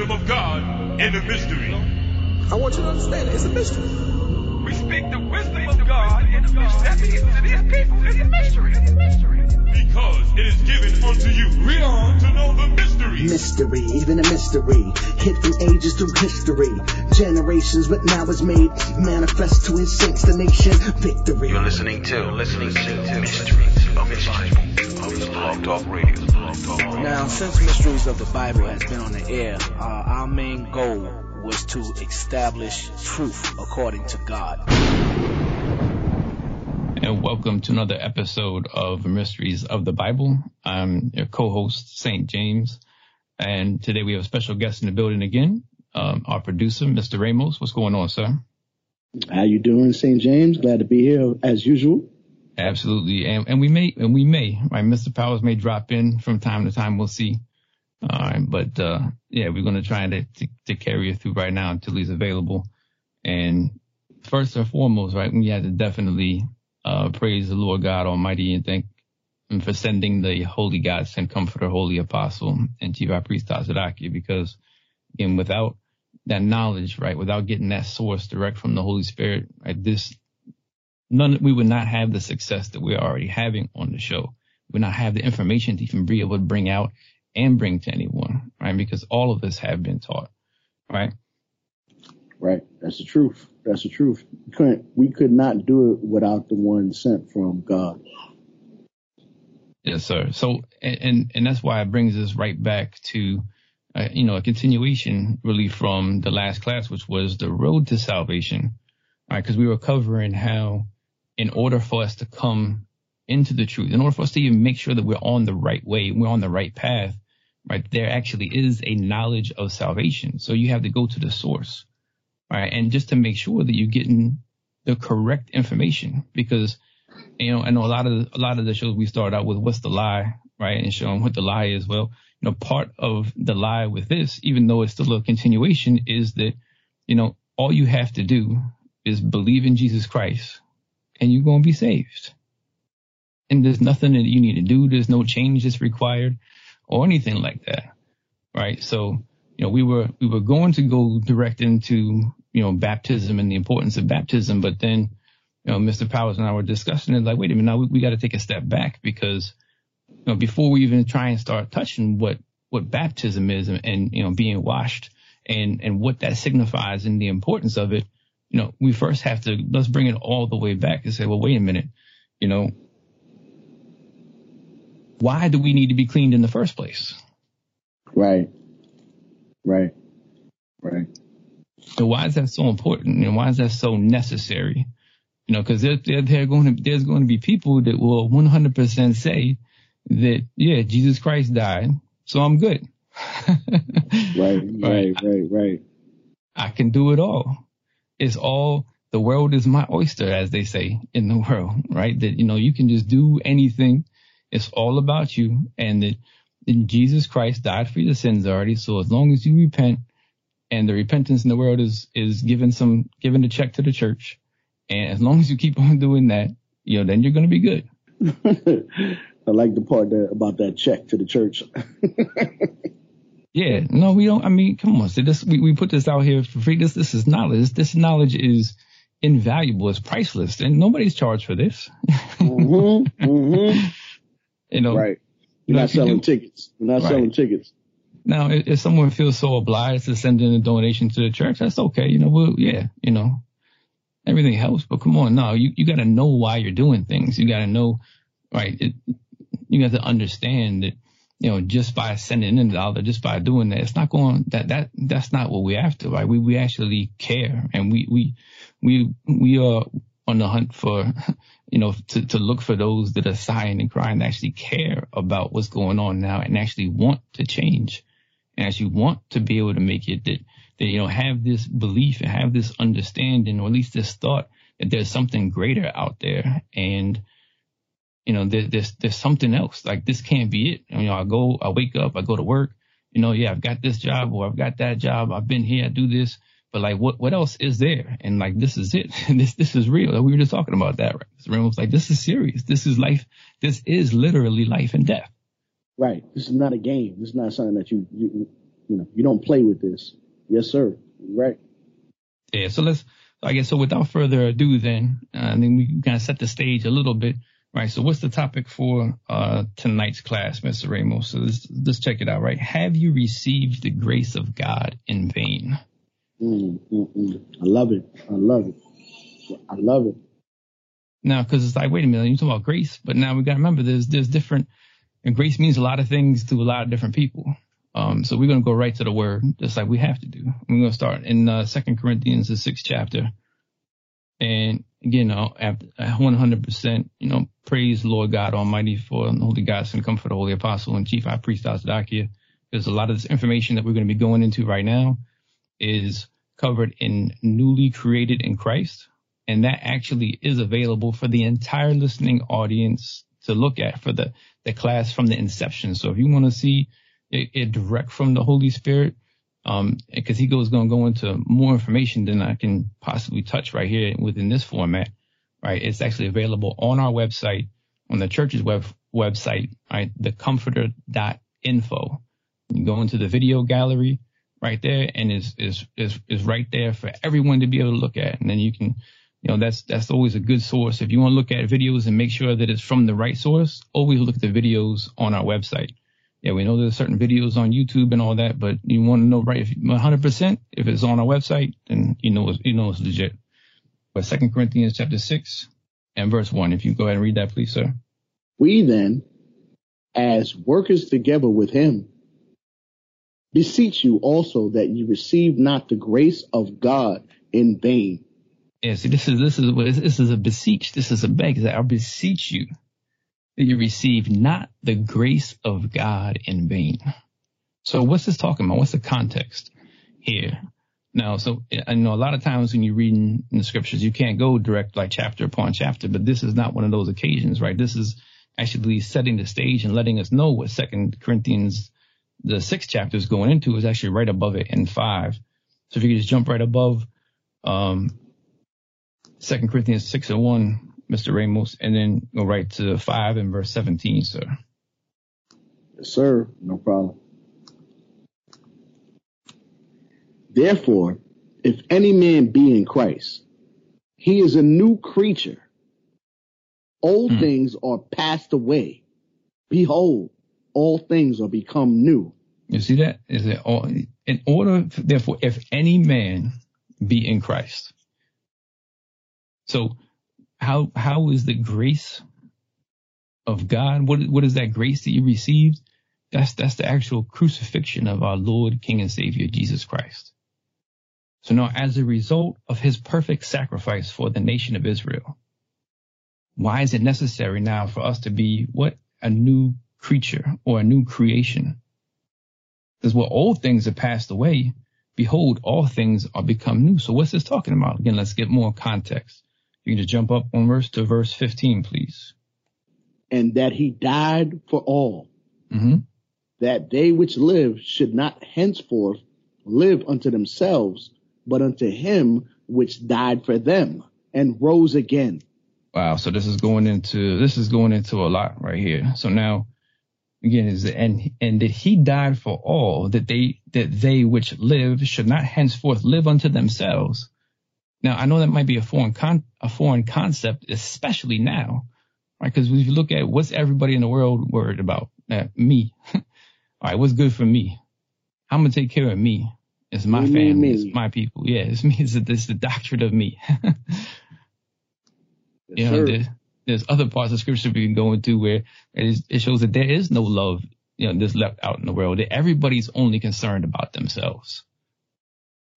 wisdom of God in a mystery. I want you to understand it. It's a mystery. We speak the wisdom of God in a mystery. To these people, it's a mystery. It's a mystery. Because it is given unto you, read on, to know the mystery. Mystery, even a mystery. Hidden ages through history. Generations, but now it's made manifest to his saints, the nation. Victory. You're listening to, listening to Mysteries of the Bible of Blog Talk Radio. Now, since Mysteries of the Bible has been on the air, uh, our main goal was to establish truth according to God. And welcome to another episode of Mysteries of the Bible. I'm your co-host, St. James. And today we have a special guest in the building again, um, our producer, Mr. Ramos. What's going on, sir? How you doing, St. James? Glad to be here as usual. Absolutely. And, and we may, and we may, right? Mr. Powers may drop in from time to time. We'll see. All right. But, uh, yeah, we're to try to, to, to carry you through right now until he's available. And first and foremost, right, we had to definitely, uh, praise the Lord God Almighty and thank him for sending the Holy God sent Comforter, Holy Apostle, and Chief Priest Tazadaqyah, because again, without that knowledge, right, without getting that source direct from the Holy Spirit, right, this, none, we would not have the success that we're already having on the show. We would not have the information to even be able to bring out and bring to anyone, right? Because all of us have been taught, right? Right. That's the truth. That's the truth. We couldn't, we could not do it without the one sent from God. Yes, sir. So, and, and, that's why it brings us right back to, uh, you know, a continuation really from the last class, which was the road to salvation, right? Cause we were covering how in order for us to come into the truth, in order for us to even make sure that we're on the right way, we're on the right path, right? There actually is a knowledge of salvation. So you have to go to the source, right? And just to make sure that you're getting the correct information because, you know, I know a lot of, a lot of the shows we start out with what's the lie, right? And showing what the lie is. Well, you know, part of the lie with this, even though it's still a continuation is that, you know, all you have to do is believe in Jesus Christ and you're going to be saved. And there's nothing that you need to do. There's no change that's required or anything like that. Right. So, you know, we were, we were going to go direct into, you know, baptism and the importance of baptism. But then, you know, Mr. Powers and I were discussing it like, wait a minute, now we, we got to take a step back because, you know, before we even try and start touching what, what baptism is and, and you know, being washed and, and what that signifies and the importance of it, you know, we first have to, let's bring it all the way back and say, well, wait a minute, you know, why do we need to be cleaned in the first place? Right. Right. Right. So why is that so important and why is that so necessary? You know, because there, there, there going to, there's going to be people that will 100% say that, yeah, Jesus Christ died, so I'm good. right, right, right, right. I can do it all. It's all, the world is my oyster, as they say in the world, right? That, you know, you can just do anything. It's all about you and that and Jesus Christ died for your sins already. So as long as you repent and the repentance in the world is, is given some, given a check to the church. And as long as you keep on doing that, you know, then you're going to be good. I like the part that, about that check to the church. yeah, no, we don't. I mean, come on. So this, we, we put this out here for free. This, this is knowledge. This knowledge is invaluable. It's priceless and nobody's charged for this. mm-hmm, mm-hmm. You know, right. We're not selling tickets. We're not right. selling tickets. Now, if, if, someone feels so obliged to send in a donation to the church, that's okay. You know, well, yeah, you know, everything helps, but come on, no, you, you got to know why you're doing things. You got to know, right? It, you got to understand that, you know, just by sending in the dollar, just by doing that, it's not going, that, that, that's not what we're after, right? We, we actually care and we, we, we, we are on the hunt for, you know, to, to look for those that are sighing and crying, that actually care about what's going on now and actually want to change and actually want to be able to make it that, that, you know, have this belief and have this understanding or at least this thought that there's something greater out there and, you know, there, there's, there's something else. Like this can't be it. You know, I go, I wake up, I go to work, you know, yeah, I've got this job or I've got that job. I've been here, I do this, but like what, what else is there? And like, this is it. this, this is real. We were just talking about that, right? Was like, this is serious. This is life. This is literally life and death. Right. This is not a game. This is not something that you, you you know, you don't play with this. Yes, sir. Right. Yeah. So let's, I guess, so without further ado, then, uh, I think we kind of set the stage a little bit. Right. So what's the topic for uh, tonight's class, Mr. Ramos? So let's, let's check it out. Right. Have you received the grace of God in vain? Mm, mm, mm. I love it. I love it. I love it. Now, because it's like, wait a minute, you're talking about grace, but now we got to remember there's there's different, and grace means a lot of things to a lot of different people. Um, so we're gonna go right to the word, just like we have to do. We're gonna start in uh, Second Corinthians, the sixth chapter, and again, uh, 100%, you know, praise Lord God Almighty for the Holy God and comfort the Holy Apostle and Chief High Priest Azakia. Because a lot of this information that we're going to be going into right now is covered in newly created in Christ. And that actually is available for the entire listening audience to look at for the, the class from the inception. So if you want to see it, it direct from the Holy Spirit, um, because he goes going to go into more information than I can possibly touch right here within this format, right? It's actually available on our website, on the church's web website, right? Thecomforter.info. You go into the video gallery right there and is, is, is, is right there for everyone to be able to look at. And then you can, you know, that's, that's always a good source. If you want to look at videos and make sure that it's from the right source, always look at the videos on our website yeah, we know there's certain videos on YouTube and all that, but you want to know right if 100% if it's on our website, then you know it's, you know it's legit. But Second Corinthians chapter six and verse one, if you go ahead and read that, please, sir. We then, as workers together with him, beseech you also that you receive not the grace of God in vain. Yeah, see, this is this is this is a beseech. This is a beg. I beseech you you receive not the grace of God in vain. So what's this talking about? What's the context here? Now, so I know a lot of times when you're reading in the scriptures, you can't go direct like chapter upon chapter, but this is not one of those occasions, right? This is actually setting the stage and letting us know what Second Corinthians, the sixth chapter is going into is actually right above it in five. So if you could just jump right above, um, Second Corinthians six and one, Mr. Ramos, and then go right to five and verse 17, sir. Yes, sir. No problem. Therefore, if any man be in Christ, he is a new creature. Old mm. things are passed away. Behold, all things are become new. You see that? Is it all in order? Therefore, if any man be in Christ. So how how is the grace of God? What what is that grace that you received? That's that's the actual crucifixion of our Lord, King, and Savior Jesus Christ. So now, as a result of His perfect sacrifice for the nation of Israel, why is it necessary now for us to be what a new creature or a new creation? Because what old things have passed away, behold, all things are become new. So what's this talking about? Again, let's get more context. You just jump up one verse to verse 15, please. And that he died for all, mm-hmm. that they which live should not henceforth live unto themselves, but unto him which died for them and rose again. Wow. So this is going into, this is going into a lot right here. So now again is and and that he died for all that they that they which live should not henceforth live unto themselves now, I know that might be a foreign con- a foreign concept, especially now, right? Because if you look at what's everybody in the world worried about, uh, me. All right, what's good for me? I'm gonna take care of me. It's my me, family. Me. It's my people. Yeah, it's me. It's, it's the doctrine of me. you know, there's, there's, other parts of scripture we can go into where it, is, it shows that there is no love, you know, that's left out in the world. That everybody's only concerned about themselves.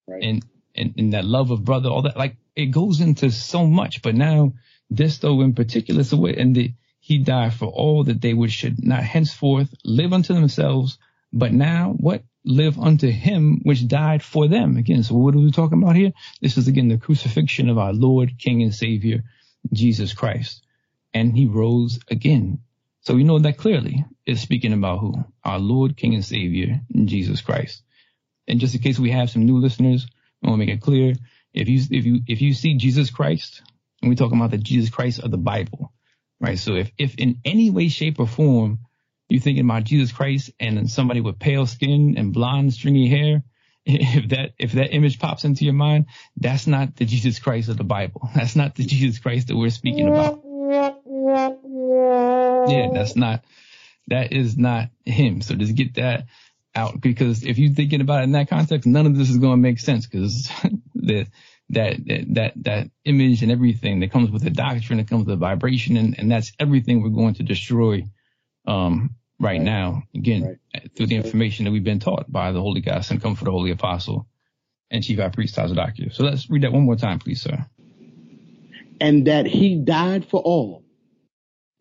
Right. And and, and that love of brother, all that, like it goes into so much. But now this though in particular, so and the, he died for all that they would should not henceforth live unto themselves, but now what? Live unto him which died for them. Again, so what are we talking about here? This is again the crucifixion of our Lord, King and Savior, Jesus Christ. And he rose again. So we know that clearly is speaking about who? Our Lord, King and Savior, Jesus Christ. And just in case we have some new listeners, I want to make it clear. If you, if you, if you see Jesus Christ, and we're talking about the Jesus Christ of the Bible, right? So if, if in any way, shape or form, you're thinking about Jesus Christ and somebody with pale skin and blonde stringy hair, if that if that image pops into your mind, that's not the Jesus Christ of the Bible. That's not the Jesus Christ that we're speaking about. Yeah, that's not that is not him. So just get that out because if you're thinking about it in that context, none of this is going to make sense because the that that that image and everything that comes with the doctrine, that comes with the vibration, and, and that's everything we're going to destroy um, right, right, now. Again, right. through the information that we've been taught by the Holy Ghost and come for the Holy Apostle and Chief High Priest Tazadaqyah. So let's read that one more time, please, sir. And that he died for all,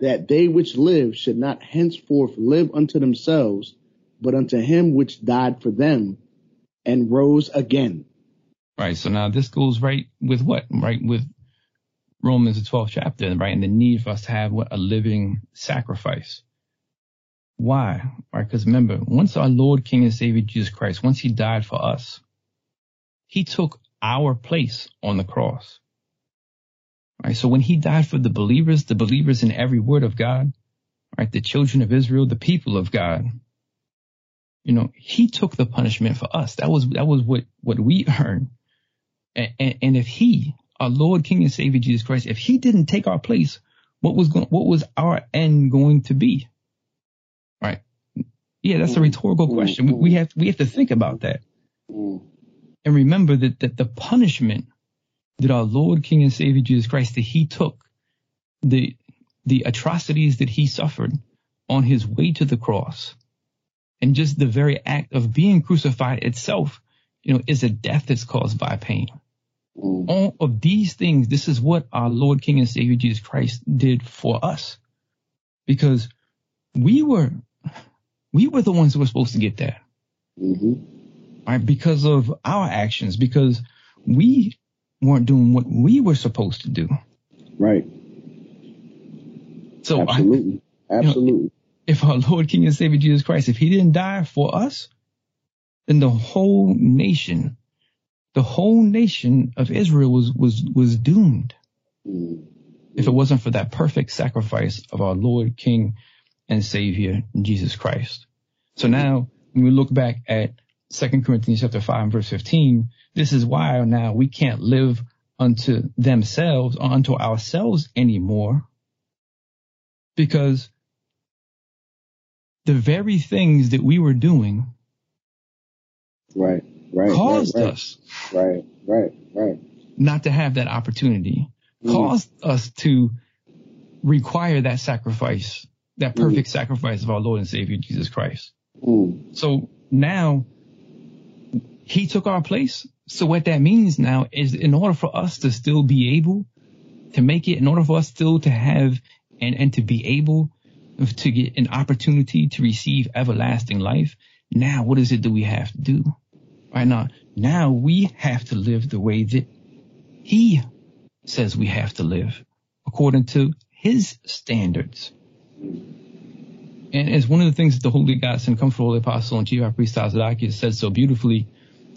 that they which live should not henceforth live unto themselves, but unto him which died for them and rose again. Right. So now this goes right with what? Right with Romans the 12th chapter, right? And the need for us to have what a living sacrifice. Why? Right? Because remember, once our Lord, King, and Savior Jesus Christ, once He died for us, He took our place on the cross. Right? So when He died for the believers, the believers in every word of God, right? The children of Israel, the people of God, you know, He took the punishment for us. That was that was what what we earned. And, and, and if He, our Lord, King, and Savior Jesus Christ, if He didn't take our place, what was going, what was our end going to be? Right. Yeah, that's a mm. rhetorical question. We, we have we have to think about that. Mm. And remember that, that the punishment that our Lord, King, and Savior Jesus Christ, that he took, the the atrocities that he suffered on his way to the cross, and just the very act of being crucified itself, you know, is a death that's caused by pain. All of these things, this is what our Lord, King, and Savior Jesus Christ did for us. Because we were we were the ones who were supposed to get that. Mm-hmm. Right? Because of our actions, because we weren't doing what we were supposed to do. Right. So absolutely, I, absolutely. You know, if our Lord, King, and Savior Jesus Christ, if He didn't die for us, then the whole nation, the whole nation of Israel was was was doomed. If it wasn't for that perfect sacrifice of our Lord, King, and Savior, Jesus Christ. So now when we look back at 2 Corinthians chapter 5 and verse 15, this is why now we can't live unto themselves or unto ourselves anymore because the very things that we were doing right right caused right, right. us right right right not to have that opportunity mm. caused us to require that sacrifice that perfect mm. sacrifice of our Lord and Savior Jesus Christ. Mm. So now he took our place. So what that means now is in order for us to still be able to make it, in order for us still to have and, and to be able to get an opportunity to receive everlasting life, now what is it that we have to do? Right now, now we have to live the way that he says we have to live according to his standards. And it's one of the things that the Holy God and Comfortable Apostle and Chief High Priest Tazadaqyah said so beautifully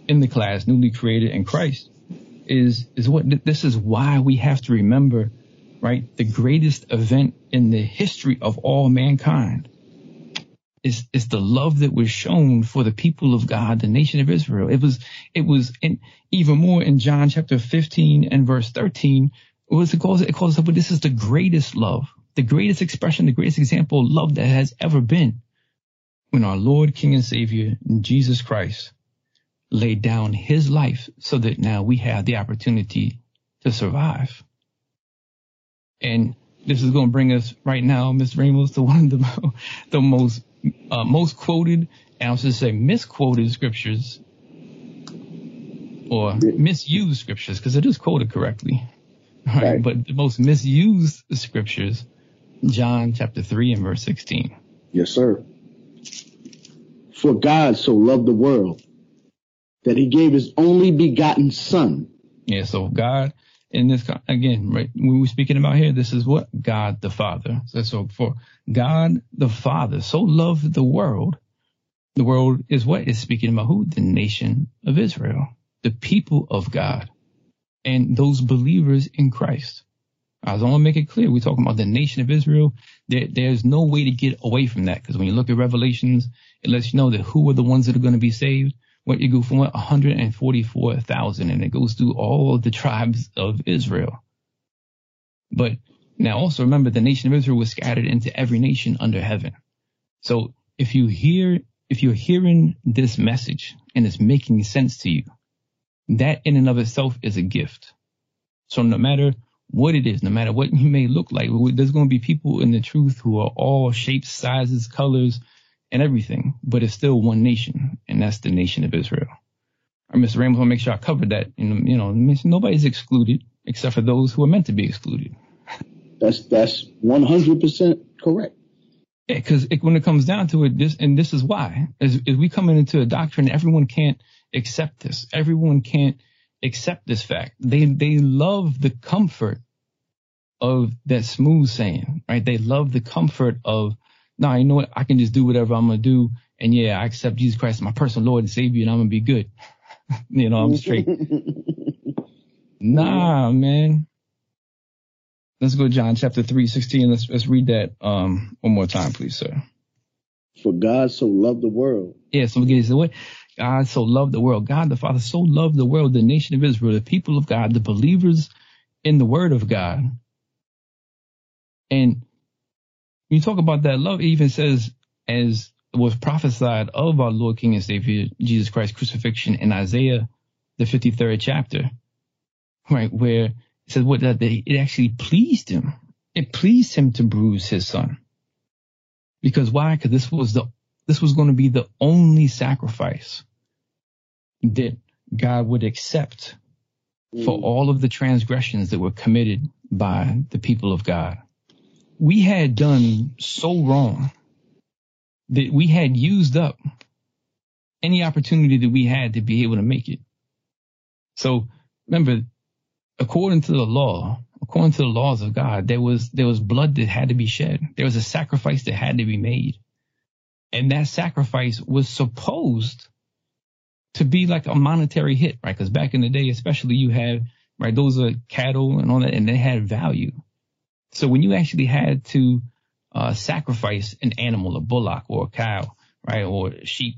in the class, newly created in Christ, is, is what this is why we have to remember, right? The greatest event in the history of all mankind is, is the love that was shown for the people of God, the nation of Israel. It was, it was in, even more in John chapter 15 and verse 13. What was it calls it? It calls it, but this is the greatest love the greatest expression, the greatest example of love that has ever been when our Lord, King, and Savior, Jesus Christ, laid down his life so that now we have the opportunity to survive. And this is going to bring us right now, Mr. Ramos, to one of the, the most, uh, most quoted, and I to say misquoted scriptures or misused scriptures because it is quoted correctly. Right? right. But the most misused scriptures John chapter 3 and verse 16. Yes, sir. For God so loved the world that he gave his only begotten son. Yeah, so God in this again, right, when we're speaking about here, this is what God the Father. So, so for God the Father so loved the world, the world is what is speaking about who? The nation of Israel, the people of God, and those believers in Christ. I just want to make it clear. We're talking about the nation of Israel. There, there's no way to get away from that because when you look at Revelations, it lets you know that who are the ones that are going to be saved. What you go from what 144,000, and it goes through all of the tribes of Israel. But now also remember, the nation of Israel was scattered into every nation under heaven. So if you hear, if you're hearing this message and it's making sense to you, that in and of itself is a gift. So no matter what it is, no matter what you may look like, there's going to be people in the truth who are all shapes, sizes, colors, and everything, but it's still one nation, and that's the nation of Israel. Or Mr. Ramos will make sure I covered that. And, you know, nobody's excluded except for those who are meant to be excluded. That's that's 100% correct. Yeah, because when it comes down to it, this and this is why, as, as we come into a doctrine, everyone can't accept this. Everyone can't accept this fact. They they love the comfort of that smooth saying, right? They love the comfort of, nah, you know what? I can just do whatever I'm gonna do, and yeah, I accept Jesus Christ as my personal Lord and Savior, and I'm gonna be good. you know, I'm straight. nah, man. Let's go John chapter 3, 16. Let's let's read that um one more time, please, sir. For God so loved the world. Yeah, so we get what God so loved the world. God the Father so loved the world, the nation of Israel, the people of God, the believers in the word of God. And you talk about that love, it even says, as was prophesied of our Lord King and Savior Jesus Christ crucifixion in Isaiah, the 53rd chapter, right, where it says what that it actually pleased him. It pleased him to bruise his son. Because why? Because this was the this was going to be the only sacrifice that God would accept for mm. all of the transgressions that were committed by the people of God. We had done so wrong that we had used up any opportunity that we had to be able to make it. So remember, according to the law, according to the laws of God, there was there was blood that had to be shed. There was a sacrifice that had to be made. And that sacrifice was supposed to be like a monetary hit, right? Because back in the day, especially you had, right, those are cattle and all that, and they had value. So when you actually had to uh, sacrifice an animal, a bullock or a cow, right, or a sheep,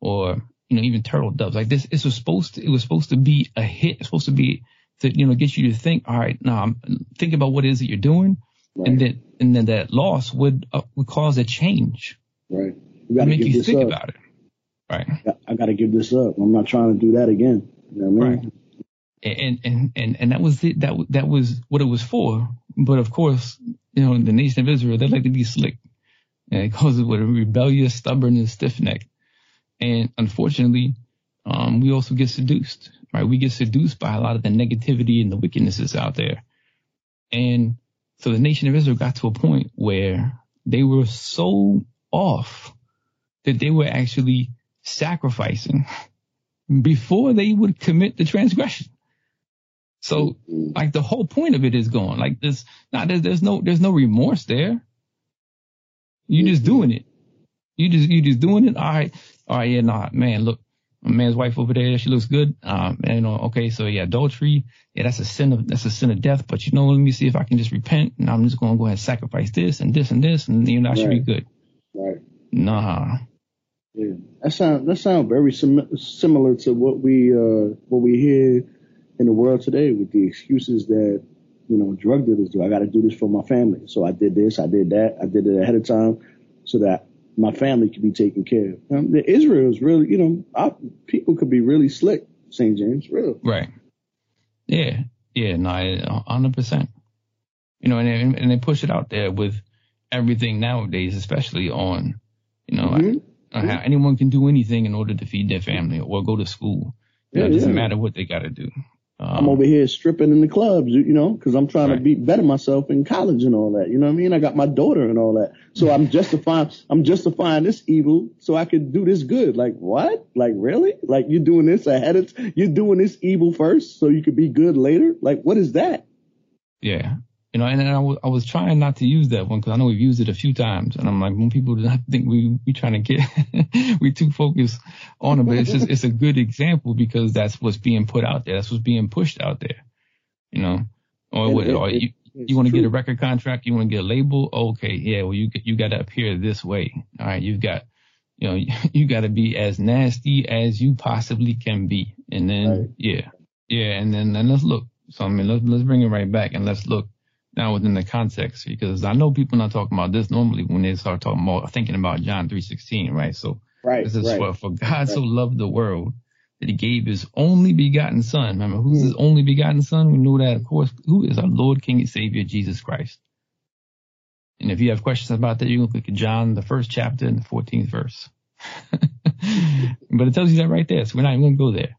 or you know even turtle doves, like this, this was supposed to, it was supposed to be a hit. It's supposed to be to you know get you to think, all right, now I'm think about what it is that you're doing, right. and then and then that loss would uh, would cause a change. Right. You gotta make give you this think up. about it. Right. I gotta give this up. I'm not trying to do that again. You know what I mean? Right. And, and, and, and that was it. That, that was what it was for. But of course, you know, the nation of Israel, they like to be slick. And it causes what a rebellious, stubborn, and stiff neck. And unfortunately, um, we also get seduced, right? We get seduced by a lot of the negativity and the wickednesses out there. And so the nation of Israel got to a point where they were so off that they were actually sacrificing before they would commit the transgression. So like the whole point of it is gone. Like this, not there's, there's no there's no remorse there. You're just doing it. You just you just doing it. All right, all right, yeah, nah, man. Look, my man's wife over there, she looks good. Um, and, you know, okay, so yeah, adultery, yeah, that's a sin of that's a sin of death. But you know, let me see if I can just repent, and I'm just gonna go ahead and sacrifice this and this and this, and you know, I should be good. Right. Nah. Yeah, that sound that sound very sim- similar to what we uh what we hear in the world today with the excuses that you know drug dealers do. I got to do this for my family, so I did this, I did that, I did it ahead of time, so that my family could be taken care of. Um, the Israel is really, you know, our people could be really slick, St. James, real. Right. Yeah. Yeah. No, hundred percent. You know, and and they push it out there with everything nowadays, especially on, you know, mm-hmm. mm-hmm. how anyone can do anything in order to feed their family or go to school. You yeah, know, it doesn't yeah. matter what they got to do. Um, I'm over here stripping in the clubs, you know, because I'm trying right. to be better myself in college and all that. You know what I mean? I got my daughter and all that, so I'm justifying I'm justifying this evil so I could do this good. Like what? Like really? Like you're doing this ahead of you're doing this evil first so you could be good later? Like what is that? Yeah, you know, and, and I, w- I was trying not to use that one because I know we've used it a few times, and I'm like, when people do not think we we trying to get we too focused on it, but it's just it's a good example because that's what's being put out there, that's what's being pushed out there, you know. Or what? it- or it- you you want to get a record contract? You want to get a label? Okay, yeah. Well, you you got to appear this way. All right, you've got you know you got to be as nasty as you possibly can be, and then Right. yeah, yeah, and then then let's look. So I mean, let's let's bring it right back and let's look now within the context because I know people not talking about this normally when they start talking about thinking about John three sixteen, right? So Right, this is right. for, for God so loved the world that he gave his only begotten son. Remember, who's his only begotten son? We know that, of course, who is our Lord, King, and Savior, Jesus Christ. And if you have questions about that, you can click at John, the first chapter and the 14th verse. but it tells you that right there. So we're not even going to go there,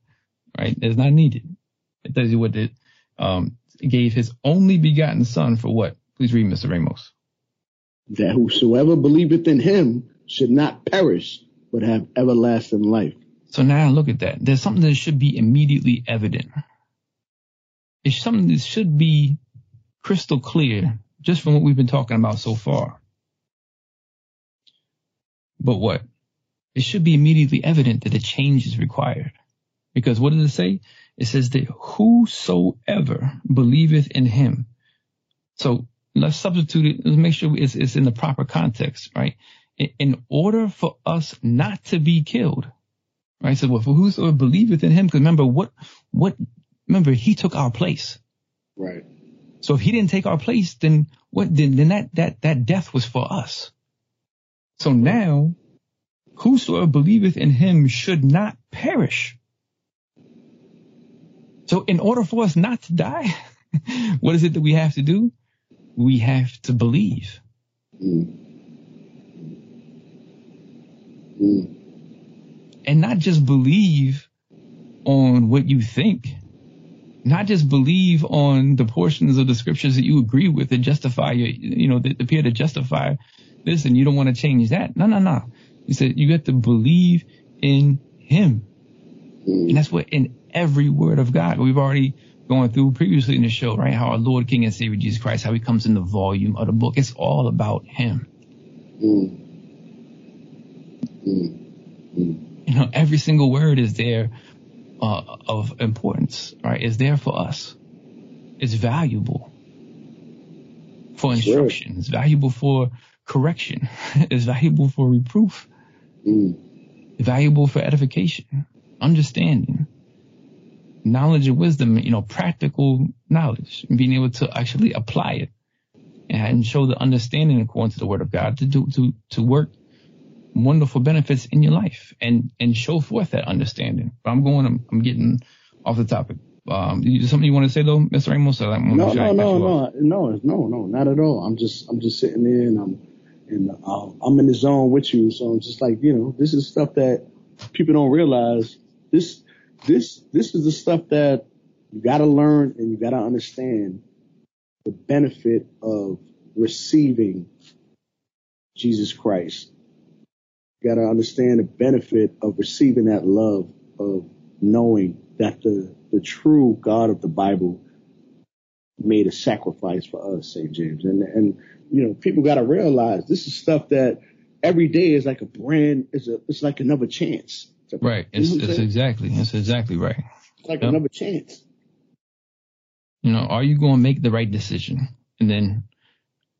right? It's not needed. It tells you what it, um, gave his only begotten son for what? Please read, Mr. Ramos. that whosoever believeth in him should not perish, but have everlasting life. So now look at that. There's something that should be immediately evident. It's something that should be crystal clear just from what we've been talking about so far. But what? It should be immediately evident that a change is required. Because what does it say? It says that whosoever believeth in him. So let's substitute it. Let's make sure it's, it's in the proper context, right? In, order for us not to be killed, right? So, well, for whosoever believeth in him, because remember what, what, remember he took our place. Right. So if he didn't take our place, then what, then, then that, that, that death was for us. So now, whosoever believeth in him should not perish. So in order for us not to die, what is it that we have to do? We have to believe. And not just believe on what you think, not just believe on the portions of the scriptures that you agree with that justify your, you know, that appear to justify this and you don't want to change that. No, no, no. He said you got to believe in him. And that's what in every word of God, we've already gone through previously in the show, right? How our Lord, King, and Savior Jesus Christ, how he comes in the volume of the book. It's all about him. You know, every single word is there uh, of importance, right? Is there for us. It's valuable for instruction. It's valuable for correction. It's valuable for reproof. Valuable for edification, understanding, knowledge and wisdom, you know, practical knowledge, and being able to actually apply it and show the understanding according to the word of God to do, to, to work wonderful benefits in your life and, and show forth that understanding. But I'm going, I'm, I'm getting off the topic. Um, is something you want to say though, Mr. Ramos? Wanna No, make sure I no, no, no, no, no, no, not at all. I'm just, I'm just sitting there and I'm, and uh, I'm in the zone with you. So I'm just like, you know, this is stuff that people don't realize. This, this, this is the stuff that you got to learn and you got to understand the benefit of receiving Jesus Christ. You got to understand the benefit of receiving that love of knowing that the, the true God of the Bible made a sacrifice for us, St. James. And, and, you know, people got to realize this is stuff that every day is like a brand, it's a, it's like another chance. Right. you It's, know it's exactly, it's exactly right. It's like Yep. another chance. You know, are you going to make the right decision? And then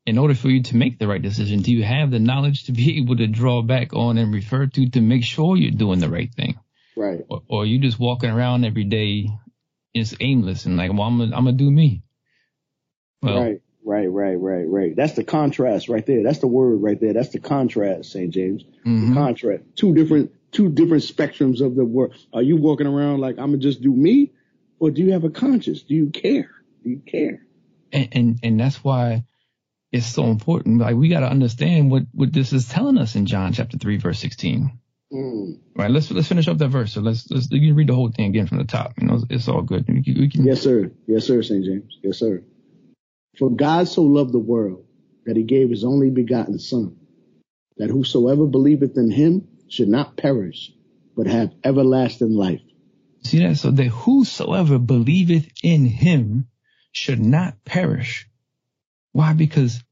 in order for you to make the right decision, do you have the knowledge to be able to draw back on and refer to to make sure you're doing the right thing? Right. Or, or are you just walking around every day, it's aimless and like, well, I'm gonna, I'm gonna do me. Well, right. Right, right, right, right. That's the contrast right there. That's the word right there. That's the contrast, St. James. mhm. The contrast. Two different, two different spectrums of the word. Are you walking around like I'm gonna just do me, or do you have a conscience? Do you care? Do you care? and, and and that's why it's so important. Like we got to understand what what this is telling us in John chapter three, verse sixteen. Mm. Right. Let's let's finish up that verse. So let's let's you can read the whole thing again from the top. You know, it's, it's all good. We can, we can, Yes, sir. Yes, sir, St. James. Yes, sir. For God so loved the world that he gave his only begotten son, that whosoever believeth in him should not perish, but have everlasting life. See that? So that whosoever believeth in him should not perish. Why? Because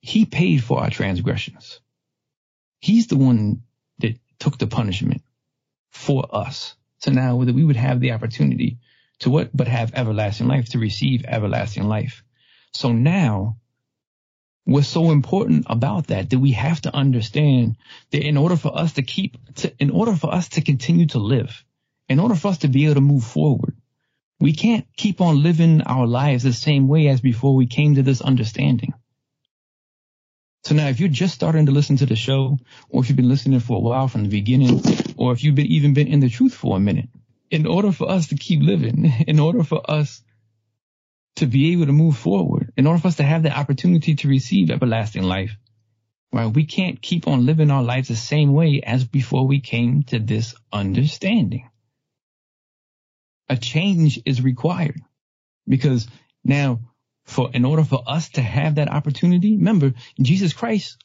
he paid for our transgressions. He's the one that took the punishment for us. So now that we would have the opportunity to what? But have everlasting life, to receive everlasting life. So now, what's so important about that that we have to understand that in order for us to keep, to, in order for us to continue to live, in order for us to be able to move forward, we can't keep on living our lives the same way as before we came to this understanding. So now if you're just starting to listen to the show, or if you've been listening for a while from the beginning, or if you've been even been in the truth for a minute, in order for us to keep living, in order for us to be able to move forward, in order for us to have the opportunity to receive everlasting life, right? We can't keep on living our lives the same way as before we came to this understanding. A change is required because now for, in order for us to have that opportunity, remember Jesus Christ,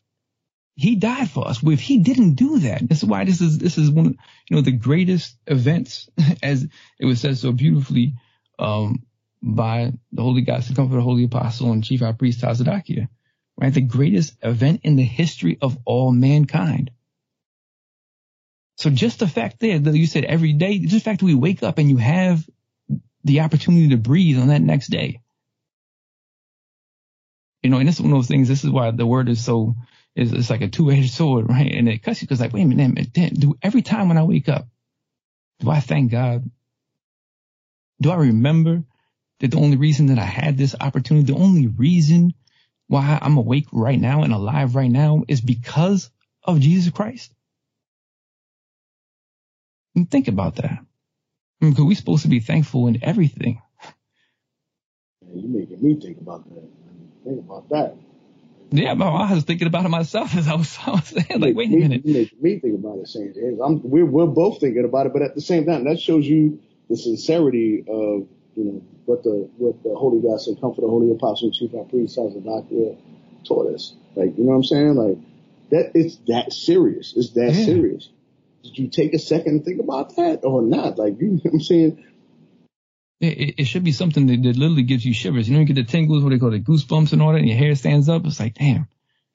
he died for us. If he didn't do that, this is why this is, this is one, you know, the greatest events as it was said so beautifully, um, by the Holy God, the Comfort, the Holy Apostle and Chief High Priest Tazadaqyah, right? The greatest event in the history of all mankind. So just the fact that you said every day, just the fact that we wake up and you have the opportunity to breathe on that next day. You know, and this is one of those things, this is why the word is so, is it's like a two-edged sword, right? And it cuts you because like, wait a minute, man, do every time when I wake up, do I thank God? Do I remember that the only reason that I had this opportunity, the only reason why I'm awake right now and alive right now is because of Jesus Christ? And think about that. Because we're supposed to be thankful in everything. You're making me think about that. Think about that. Yeah, but I was thinking about it myself as I was, I was saying, like, wait a minute. You make me think about it, St. James. I'm, we're, we're both thinking about it, but at the same time, that shows you the sincerity of, you know, what the, what the Holy God said, come for the Holy Apostle, Chief High Priest, Doctor taught us. Like, you know what I'm saying? Like, that, it's that serious. It's that yeah. serious did you take a second and think about that or not? Like, you know what I'm saying? It, it should be something that, that, literally gives you shivers. You know, you get the tingles, what they call it, goosebumps and all that, and your hair stands up. It's like, damn.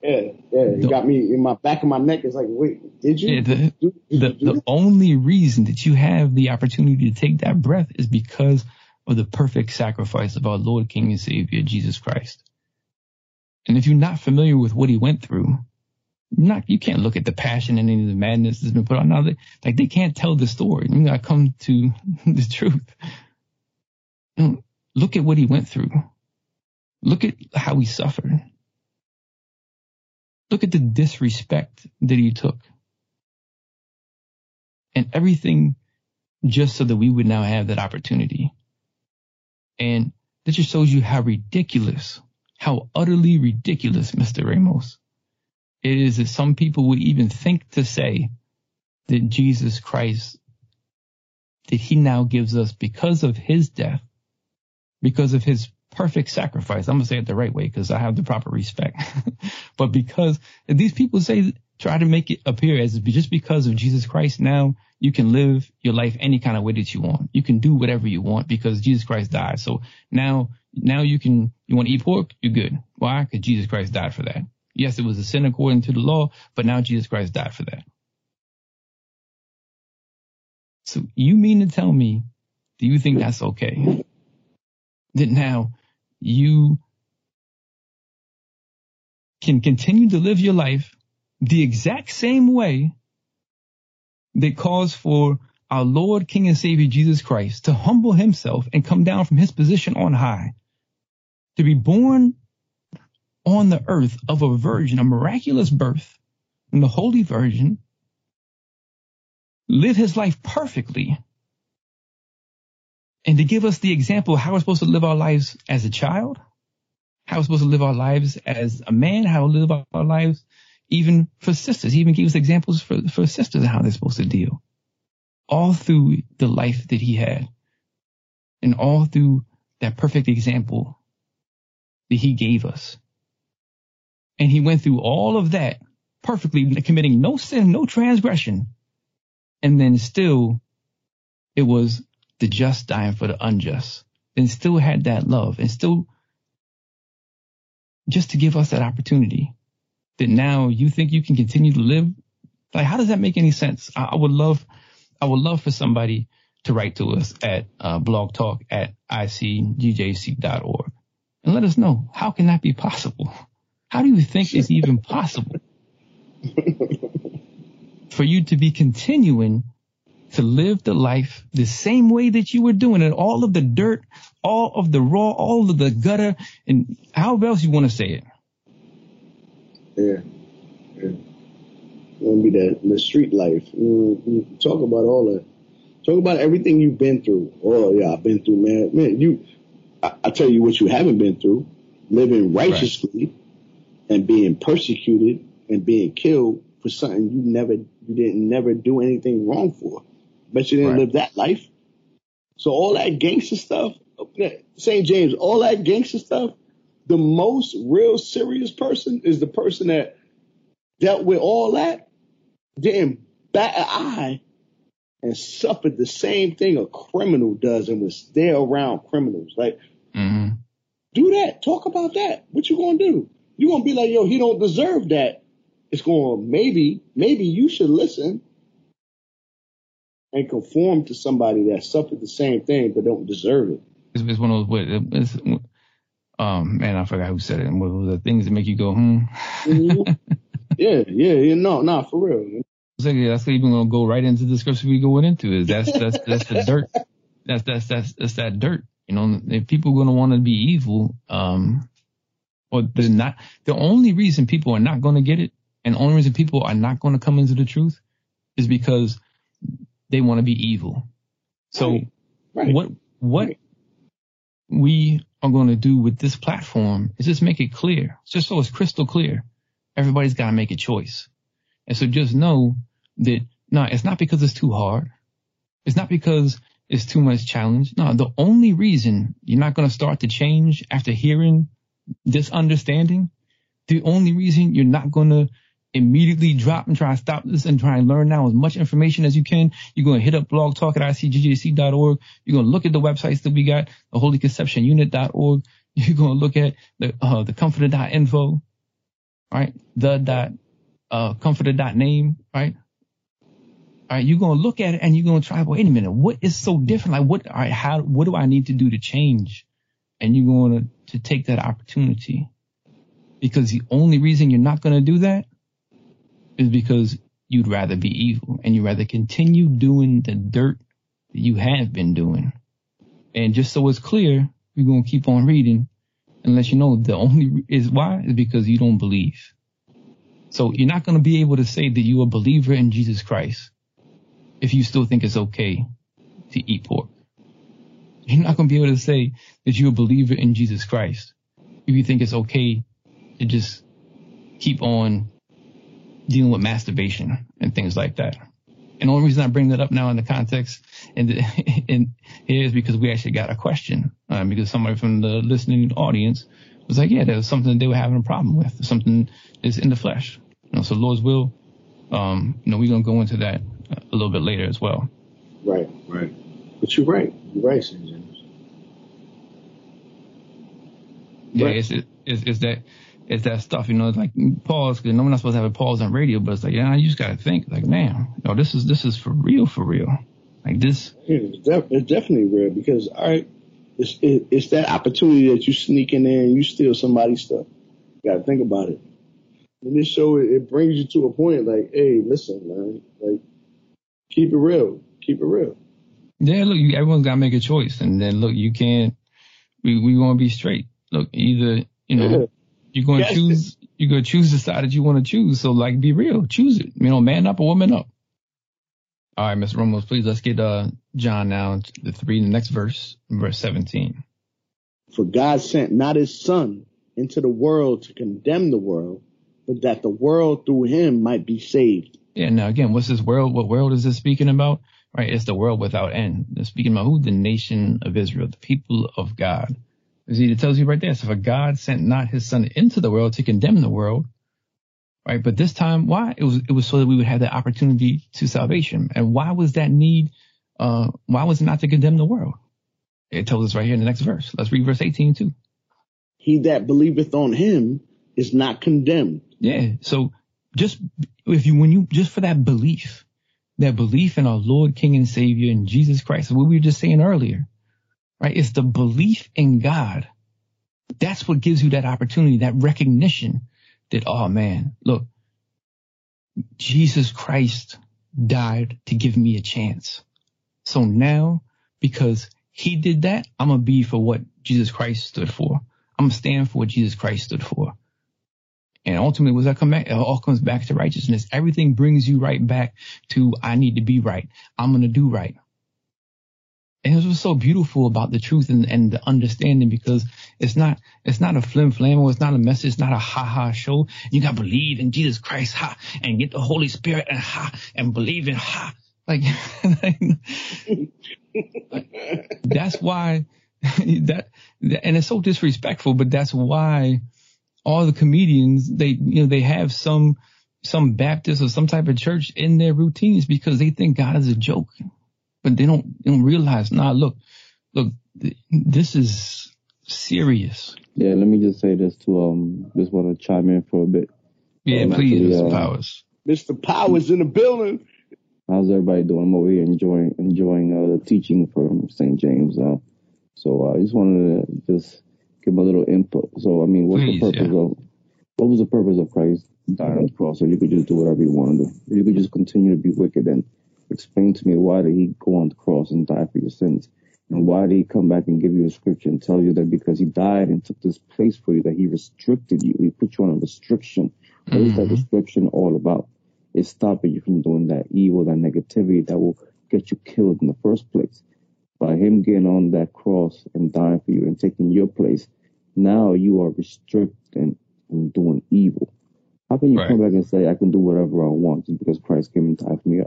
Yeah, yeah. It the, got me in my back of my neck. It's like, wait, did you? Yeah, the, did, did the, you the only reason that you have the opportunity to take that breath is because of the perfect sacrifice of our Lord, King, and Savior, Jesus Christ. And if you're not familiar with what he went through, not you can't look at the passion and any of the madness that's been put on. Now, they, like they can't tell the story. You gotta come to the truth. Look at what he went through. Look at how he suffered. Look at the disrespect that he took. And everything just so that we would now have that opportunity. And that just shows you how ridiculous, how utterly ridiculous, Mr. Ramos, it is that some people would even think to say that Jesus Christ, that he now gives us because of his death, because of his perfect sacrifice. I'm going to say it the right way because I have the proper respect. but because these people say, try to make it appear as if just because of Jesus Christ, now you can live your life any kind of way that you want. You can do whatever you want because Jesus Christ died. So now, now you can, you want to eat pork? You're good. Why? Because Jesus Christ died for that. Yes, it was a sin according to the law, but now Jesus Christ died for that. So you mean to tell me, do you think that's okay? That now you can continue to live your life the exact same way that calls for our Lord, King, and Savior Jesus Christ to humble himself and come down from his position on high, to be born on the earth of a virgin, a miraculous birth from the Holy Virgin, live his life perfectly, and to give us the example of how we're supposed to live our lives as a child, how we're supposed to live our lives as a man, how we live our lives even for sisters. He even gave us examples for, for sisters and how they're supposed to deal. All through the life that he had and all through that perfect example that he gave us. And he went through all of that perfectly, committing no sin, no transgression. And then still, it was the just dying for the unjust. And still had that love and still just to give us that opportunity that now you think you can continue to live. Like, how does that make any sense? I, I would love, I would love for somebody to write to us at uh, blogtalk at icgjc.org and let us know how can that be possible? How do you think it's even possible for you to be continuing to live the life the same way that you were doing it? All of the dirt, all of the raw, all of the gutter, and however else you want to say it. Yeah. Yeah. Gonna be that the street life. You, talk about all that. Talk about everything you've been through. Oh yeah, I've been through, man. Man, you. I, I tell you what you haven't been through: living righteously and being persecuted and being killed for something you never, you didn't never do anything wrong for. Bet you didn't Right. live that life. So all that gangster stuff, St. James, all that gangster stuff, the most real serious person is the person that dealt with all that, didn't bat an eye and suffered the same thing a criminal does and was there around criminals. Like, hmm do that. Talk about that. What you gonna do? You gonna be like, yo, he don't deserve that. It's going to maybe, maybe you should listen and conform to somebody that suffered the same thing but don't deserve it. It's, it's one of those, it's, um, man, I forgot who said it. And what was the things that make you go, hmm? Mhm. yeah, yeah, yeah, no, nah, for real. It's like, yeah, that's even gonna go right into the scripture we going into is that's that's that's the dirt. That's that's that's that's that dirt. You know, if people are gonna want to be evil, um, or they're not. The only reason people are not gonna get it, and the only reason people are not gonna come into the truth, is because they want to be evil. So Right. Right. what what Right. we are going to do with this platform is just make it clear, just so it's crystal clear. Everybody's got to make a choice, and so just know that no, it's not because it's too hard. It's not because it's too much challenge. No, the only reason you're not going to start to change after hearing this understanding, the only reason you're not going to immediately drop and try to stop this and try and learn now as much information as you can. You're going to hit up blog talk at icgjc.org. You're going to look at the websites that we got, the holyconceptionunit.org. You're going to look at the, uh, the comforter.info, right? The dot, uh, comforter.name, right? All right, you're gonna look at it and you're gonna try. Wait a minute, what is so different? Like, what? All right, how? What do I need to do to change? And you're going to to take that opportunity because the only reason you're not gonna do that is because you'd rather be evil and you'd rather continue doing the dirt that you have been doing. And just so it's clear, we're gonna keep on reading let you know the only is why is because you don't believe. So you're not gonna be able to say that you're a believer in Jesus Christ if you still think it's okay to eat pork. You're not going to be able to say that you're a believer in Jesus Christ if you think it's okay to just keep on dealing with masturbation and things like that. And the only reason I bring that up now in the context and, and here is because we actually got a question um, because somebody from the listening audience was like, yeah, there was something they were having a problem with, something that's in the flesh. You know, so Lord's will, um, you know, we're going to go into that a little bit later as well. Right, right. But you're right. You're right, St. James. Yeah, Right. it's, it's it's that it's that stuff, you know. It's like pause because no one's supposed to have a pause on radio, but it's like, yeah, you just gotta think, like, man, no, this is this is for real, for real. Like this, it's, def- it's definitely real because, all right, it's, it, it's that opportunity that you sneak in there and you steal somebody's stuff. You gotta think about it. And this show, it, it brings you to a point like, hey, listen, man, like, keep it real. Keep it real. yeah. Look, you, everyone's gotta make a choice, and then look, you can't. We we want to be straight. Look, either you know Yeah. You're going to choose you're going to choose the side that you want to choose. So like, be real, choose it. You know, man up or woman up. All right, Mr. Ramos, please let's get uh John now to read the next verse, verse 17. For God sent not his son into the world to condemn the world, but that the world through him might be saved. Yeah. Now again, what's this world? What world is this speaking about? Right. It's the world without end. It's speaking about who? The nation of Israel, the people of God. See, it tells you right there. So for God sent not his son into the world to condemn the world. Right. But this time, why? It was, it was so that we would have the opportunity to salvation. And why was that need? Uh, why was it not to condemn the world? It tells us right here in the next verse. Let's read verse 18 too. He that believeth on him is not condemned. Yeah. So just if you, when you, just for that belief, that belief in our Lord, King, and Savior in Jesus Christ, what we were just saying earlier, right? It's the belief in God. That's what gives you that opportunity, that recognition that, oh man, look, Jesus Christ died to give me a chance. So now, because he did that, I'm going to be for what Jesus Christ stood for. I'm going to stand for what Jesus Christ stood for. And ultimately, what that come back? It all comes back to righteousness. Everything brings you right back to, I need to be right. I'm going to do right. And it was so beautiful about the truth and, and the understanding because it's not, it's not a flim flam or it's not a message, it's not a ha ha show. You got to believe in Jesus Christ, ha, and get the Holy Spirit and ha, and believe in ha. Like, that's why that, and it's so disrespectful, but that's why all the comedians, they, you know, they have some, some Baptist or some type of church in their routines because they think God is a joke but they don't, they don't realize, nah, look, look, this is serious. Yeah, let me just say this to, um, just want to chime in for a bit. Yeah, um, please, Mr. Uh, Powers. Mr. Powers in the building. How's everybody doing? I'm over here enjoying, enjoying, uh, the teaching from St. James. Uh, so uh, I just wanted to just give a little input. So, I mean, what's please, the purpose yeah. of, what was the purpose of Christ dying on the cross? So you could just do whatever you want to do. You could just continue to be wicked and explain to me why did he go on the cross and die for your sins? And why did he come back and give you a scripture and tell you that because he died and took this place for you, that he restricted you, he put you on a restriction. What mm-hmm. is that mm-hmm. restriction all about? It's stopping you from doing that evil, that negativity that will get you killed in the first place. By him getting on that cross and dying for you and taking your place, now you are restricted and doing evil. How can you right. come back and say I can do whatever I want just because Christ came and died for me?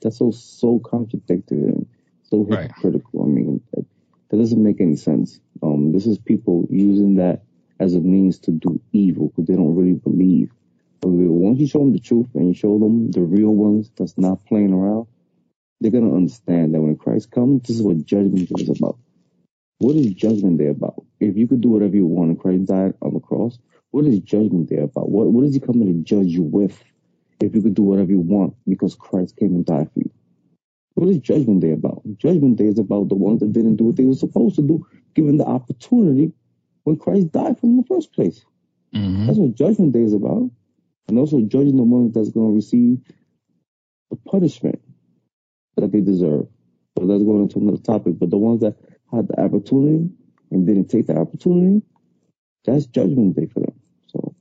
That's so so contradictory and so hypocritical. Right. I mean, that, that, doesn't make any sense. Um, this is people using that as a means to do evil because they don't really believe. But once you show them the truth and you show them the real ones that's not playing around, they're gonna understand that when Christ comes, this is what judgment is about. What is judgment day about? If you could do whatever you want and Christ died on the cross, what is judgment day about? What, what is he coming to judge you with if you could do whatever you want because Christ came and died for you? What is judgment day about? Judgment day is about the ones that didn't do what they were supposed to do, given the opportunity when Christ died for them in the first place. Mm-hmm. That's what judgment day is about. And also judging the ones that's going to receive the punishment that they deserve. So that's going into another topic. But the ones that had the opportunity and didn't take the opportunity, that's judgment day for them. So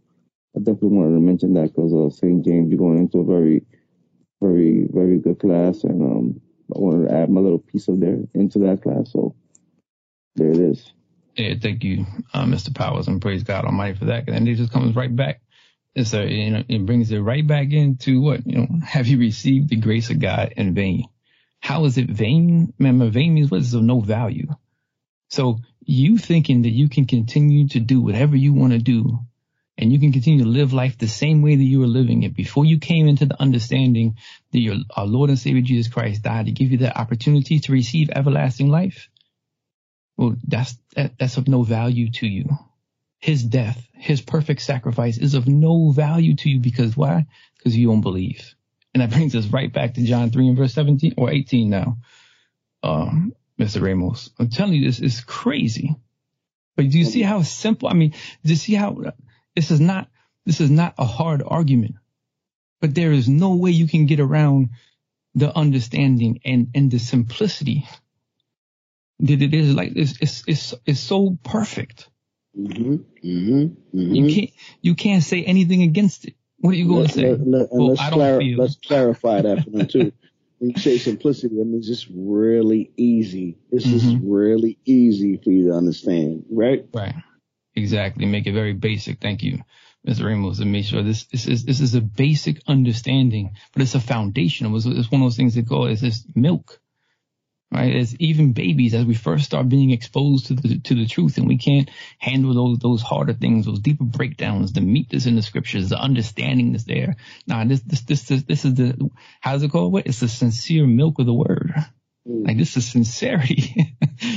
I definitely wanted to mention that because uh, St. James, you're going into a very, very, very good class, and um, I wanted to add my little piece of there into that class. So there it is. Yeah, thank you, uh, Mr. Powers, and praise God Almighty for that. And it just comes right back. It's a, you know, it brings it right back into what, you know, have you received the grace of God in vain? How is it vain? Remember, vain means what is of no value. So you thinking that you can continue to do whatever you want to do and you can continue to live life the same way that you were living it before you came into the understanding that your our Lord and Savior Jesus Christ died to give you that opportunity to receive everlasting life. Well, that's that, that's of no value to you. His death, his perfect sacrifice is of no value to you because why? Because you don't believe. And that brings us right back to John 3 and verse 17 or 18 now. Um, Mr. Ramos. I'm telling you, this is crazy. But do you see how simple? I mean, do you see how this is not this is not a hard argument, but there is no way you can get around the understanding and and the simplicity that it is. Like it's it's it's, it's so perfect. Mm-hmm, mm-hmm, mm-hmm. You can't you can't say anything against it. What are you going to say? Let, well, let's, clar- let's clarify that for them too. when you say simplicity, that means it's really easy. It's mm-hmm. just really easy for you to understand, right? Right. Exactly. Make it very basic. Thank you, Mr. Ramos, make sure this, this is this is a basic understanding, but it's a foundation. It's, it's one of those things that go, it's this milk right? As even babies, as we first start being exposed to the to the truth, and we can't handle those those harder things, those deeper breakdowns, the meat that's in the scriptures, the understanding that's there. Now, this this this this, this is the how's it called? What? It's the sincere milk of the word. Mm. Like this is sincerity.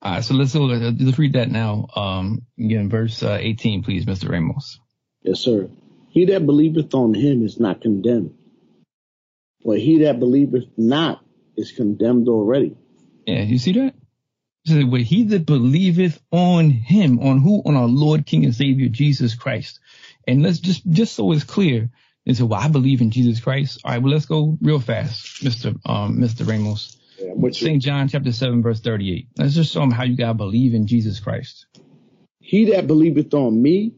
All right, so let's let's read that now. Um, again, verse uh, 18, please, Mr. Ramos. Yes, sir. He that believeth on him is not condemned. But he that believeth not is condemned already. Yeah, you see that? So, but he that believeth on him, on who? On our Lord, King, and Savior, Jesus Christ. And let's just, just so it's clear, and so, well, I believe in Jesus Christ. All right, well, let's go real fast, Mr. Um, Mr. Ramos. Yeah, St. John chapter 7, verse 38. Let's just show them how you gotta believe in Jesus Christ. He that believeth on me,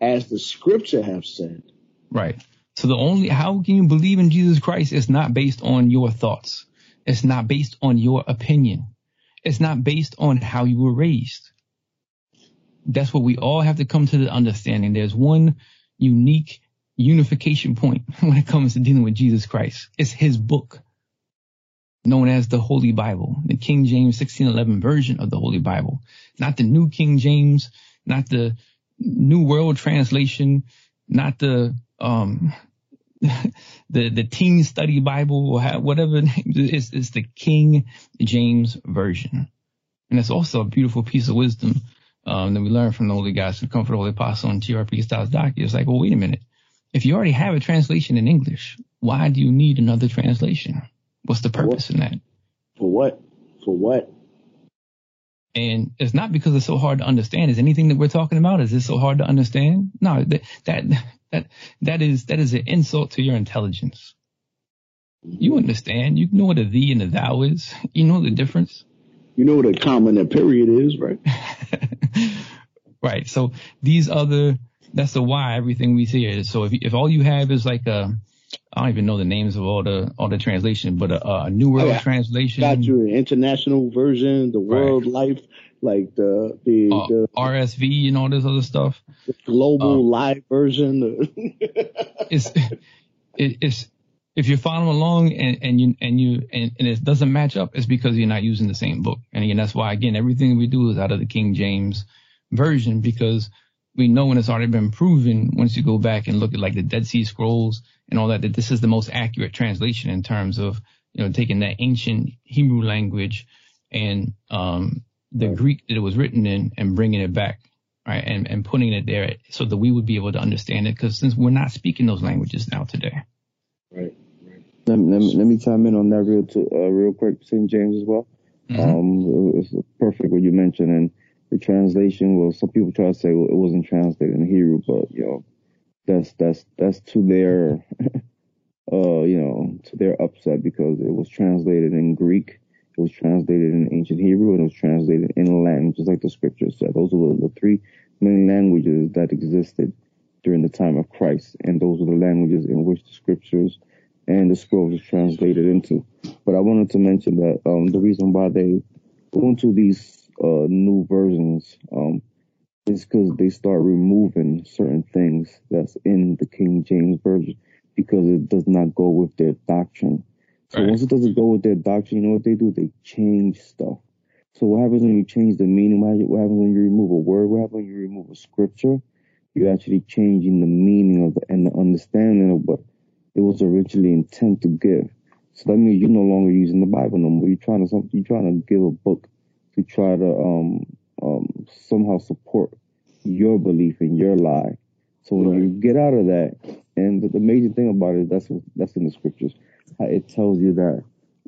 as the scripture have said. Right. So the only, how can you believe in Jesus Christ? It's not based on your thoughts. It's not based on your opinion. It's not based on how you were raised. That's what we all have to come to the understanding. There's one unique unification point when it comes to dealing with Jesus Christ. It's his book known as the Holy Bible, the King James 1611 version of the Holy Bible, not the New King James, not the New World Translation, not the, um, the, the Teen Study Bible or whatever. It's, it's the King James version. And it's also a beautiful piece of wisdom, um, that we learn from the Holy Guys, the Comfort Holy Apostle and TRP Styles Doc. It's like, well, wait a minute. If you already have a translation in English, why do you need another translation? What's the purpose in that? For what? For what? And it's not because it's so hard to understand. Is anything that we're talking about? Is this so hard to understand? No, that, that, that, that is, that is an insult to your intelligence. You mm-hmm. understand. You know what a thee and a thou is. You know the difference. You know what a comma and a period is, right? right. So these other, that's the why everything we see is. So if, if all you have is like a, I don't even know the names of all the all the translation, but a, a New World. Translation. Got you an international version, the World right. Life, like the the, uh, the, RSV and all this other stuff. global um, live version. it's it, it's if you're following along and, and you and you and, and, it doesn't match up, it's because you're not using the same book. And again, that's why again everything we do is out of the King James version because we know when it's already been proven once you go back and look at like the Dead Sea Scrolls and all that, that this is the most accurate translation in terms of, you know, taking that ancient Hebrew language and, um, the Greek that it was written in and bringing it back, right? And, and putting it there so that we would be able to understand it. Cause since we're not speaking those languages now today. Right. Let me, let let me chime in on that real, to, uh, real quick, St. James as well. Mm-hmm. Um, it's perfect what you mentioned. And the translation well some people try to say well, it wasn't translated in Hebrew, but you know that's that's that's to their uh you know to their upset because it was translated in Greek, it was translated in ancient Hebrew, and it was translated in Latin, just like the scriptures said. Those were the three main languages that existed during the time of Christ, and those were the languages in which the scriptures and the scrolls was translated into. But I wanted to mention that um, the reason why they go into these uh, new versions um, is because they start removing certain things that's in the King James version because it does not go with their doctrine. So right. once it doesn't go with their doctrine, you know what they do? They change stuff. So what happens when you change the meaning? What happens when you remove a word? What happens when you remove a scripture? You're actually changing the meaning of the, and the understanding of what it was originally intended to give. So that means you're no longer using the Bible no more. You're trying to you're trying to give a book to try to um, um, somehow support your belief in your lie. So when right. you get out of that, and the, the amazing thing about it, that's what, that's in the scriptures. It tells you that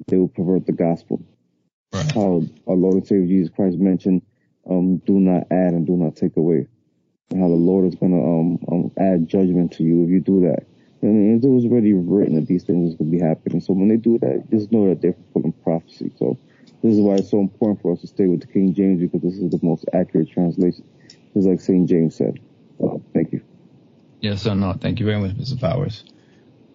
they will pervert the gospel. Right. How our Lord and Savior Jesus Christ mentioned, um, "Do not add and do not take away," and how the Lord is going to um, um, add judgment to you if you do that. I mean, it was already written that these things would be happening. So when they do that, just know that they're fulfilling prophecy. So this is why it's so important for us to stay with the King James because this is the most accurate translation. It's like St. James said. Uh, thank you. Yes, sir. No, thank you very much, Mr. Powers.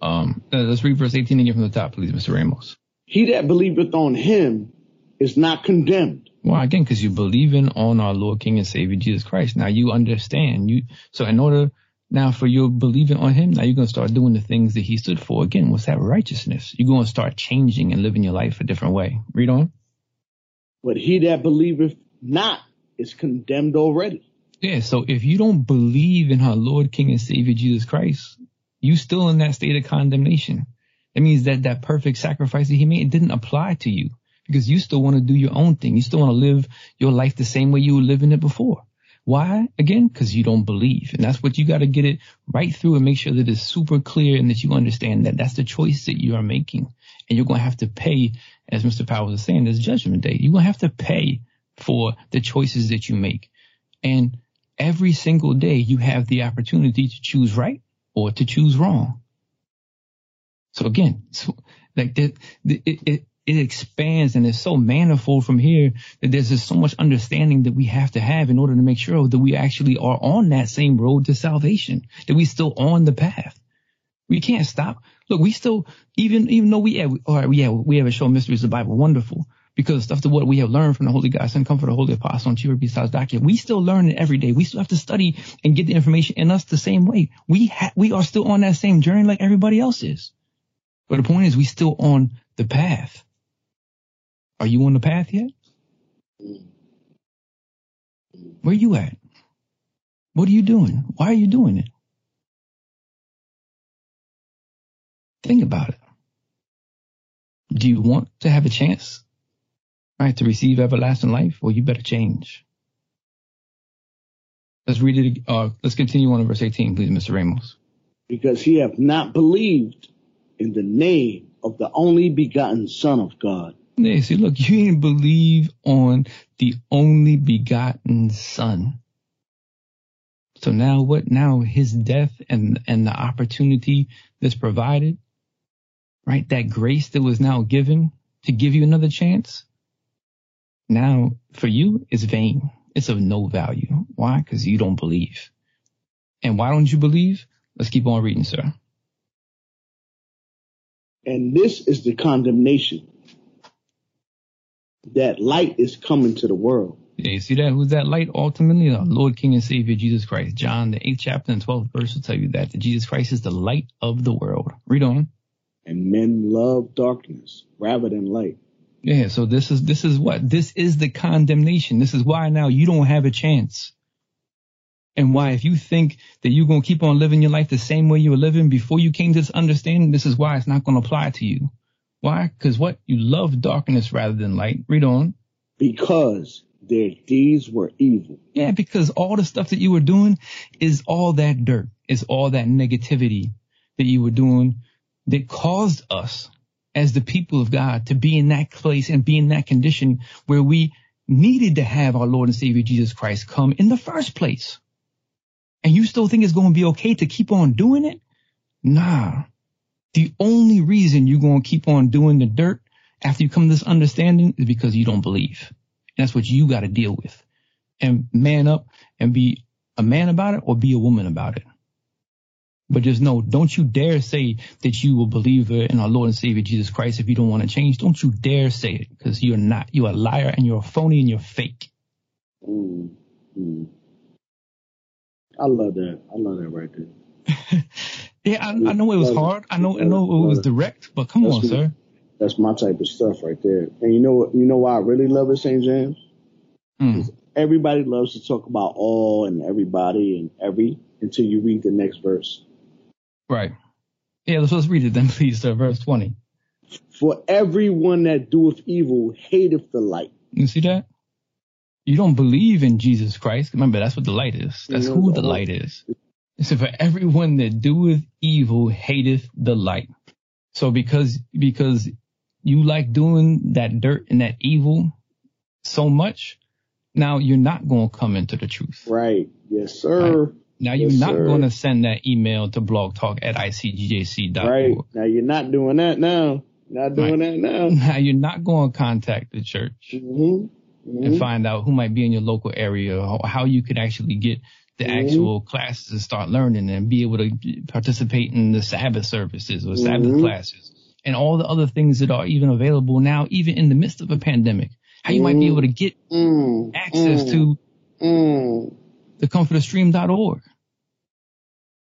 Um, uh, let's read verse 18 again from the top, please, Mr. Ramos. He that believeth on him is not condemned. Well, again, because you believe in on our Lord, King, and Savior Jesus Christ. Now you understand. You so in order now for your believing on Him, now you're going to start doing the things that He stood for. Again, what's that righteousness? You're going to start changing and living your life a different way. Read on. But he that believeth not is condemned already. Yeah, so if you don't believe in our Lord, King, and Savior Jesus Christ, you still in that state of condemnation. That means that that perfect sacrifice that he made didn't apply to you because you still want to do your own thing. You still want to live your life the same way you were living it before. Why? Again, because you don't believe. And that's what you got to get it right through and make sure that it's super clear and that you understand that that's the choice that you are making. And you're going to have to pay, as Mr. Powers was saying, this judgment day. You're going to have to pay for the choices that you make. And every single day you have the opportunity to choose right or to choose wrong. So again, so like it, it, it, it expands and it's so manifold from here that there's just so much understanding that we have to have in order to make sure that we actually are on that same road to salvation, that we still on the path. We can't stop. Look, we still, even, even though we, we, all right, yeah, we have a show mysteries of the Bible, wonderful. Because to what we have learned from the Holy God, and come Comfort, the Holy Apostle, and Chief besides document, we still learn it every day. We still have to study and get the information in us the same way. We ha- we are still on that same journey like everybody else is. But the point is, we still on the path. Are you on the path yet? Where are you at? What are you doing? Why are you doing it? Think about it. Do you want to have a chance, right, to receive everlasting life, or you better change? Let's read it. Uh, let's continue on to verse 18, please, Mr. Ramos. Because he have not believed in the name of the only begotten Son of God. Yeah, see, look, you didn't believe on the only begotten Son. So now what? Now his death and, and the opportunity that's provided, right? That grace that was now given to give you another chance. Now for you is vain. It's of no value. Why? Because you don't believe. And why don't you believe? Let's keep on reading, sir. And this is the condemnation that light is coming to the world. Yeah, you see that? Who's that light? Ultimately, the Lord, King, and Savior, Jesus Christ. John, the 8th chapter and 12th verse will tell you that, that Jesus Christ is the light of the world. Read on. And men love darkness rather than light. Yeah, so this is, this is what? This is the condemnation. This is why now you don't have a chance. And why, if you think that you're going to keep on living your life the same way you were living before you came to this understanding, this is why it's not going to apply to you. Why? Because what? You love darkness rather than light. Read on. Because their deeds were evil. Yeah, because all the stuff that you were doing is all that dirt, is all that negativity that you were doing that caused us as the people of God to be in that place and be in that condition where we needed to have our Lord and Savior Jesus Christ come in the first place and you still think it's going to be okay to keep on doing it? Nah. The only reason you're going to keep on doing the dirt after you come to this understanding is because you don't believe. And that's what you got to deal with. And man up and be a man about it or be a woman about it. But just know, don't you dare say that you will believe in our Lord and Savior Jesus Christ if you don't want to change. Don't you dare say it because you're not. You're a liar and you're a phony and you're fake. Mm-hmm. I love that. I love that right there. yeah, I, I, know it was hard. I know, I know it was direct, but come that's on, sir. That's my type of stuff right there. And you know? You know why I really love it, St. James? Mm. Everybody loves to talk about all and everybody and every until you read the next verse. Right. Yeah, let's, let's read it then, please, sir. Verse 20. For everyone that doeth evil hateth the light. You see that? you don't believe in Jesus Christ, remember that's what the light is. That's who the light is. So for everyone that doeth evil hateth the light. So because, because you like doing that dirt and that evil so much, now you're not going to come into the truth. Right. Yes, sir. Right? Now you're yes, not going to send that email to blog talk at icgjc.org. Right. Now you're not doing that now. Not doing right. that now. Now you're not going to contact the church. Mm-hmm mm-hmm. and find out who might be in your local area or how you could actually get the mm-hmm. actual classes and start learning and be able to participate in the Sabbath services or Sabbath Mm-hmm. classes and all the other things that are even available now, even in the midst of a pandemic. How you might be able to get Mm. access to The comfortofstream.org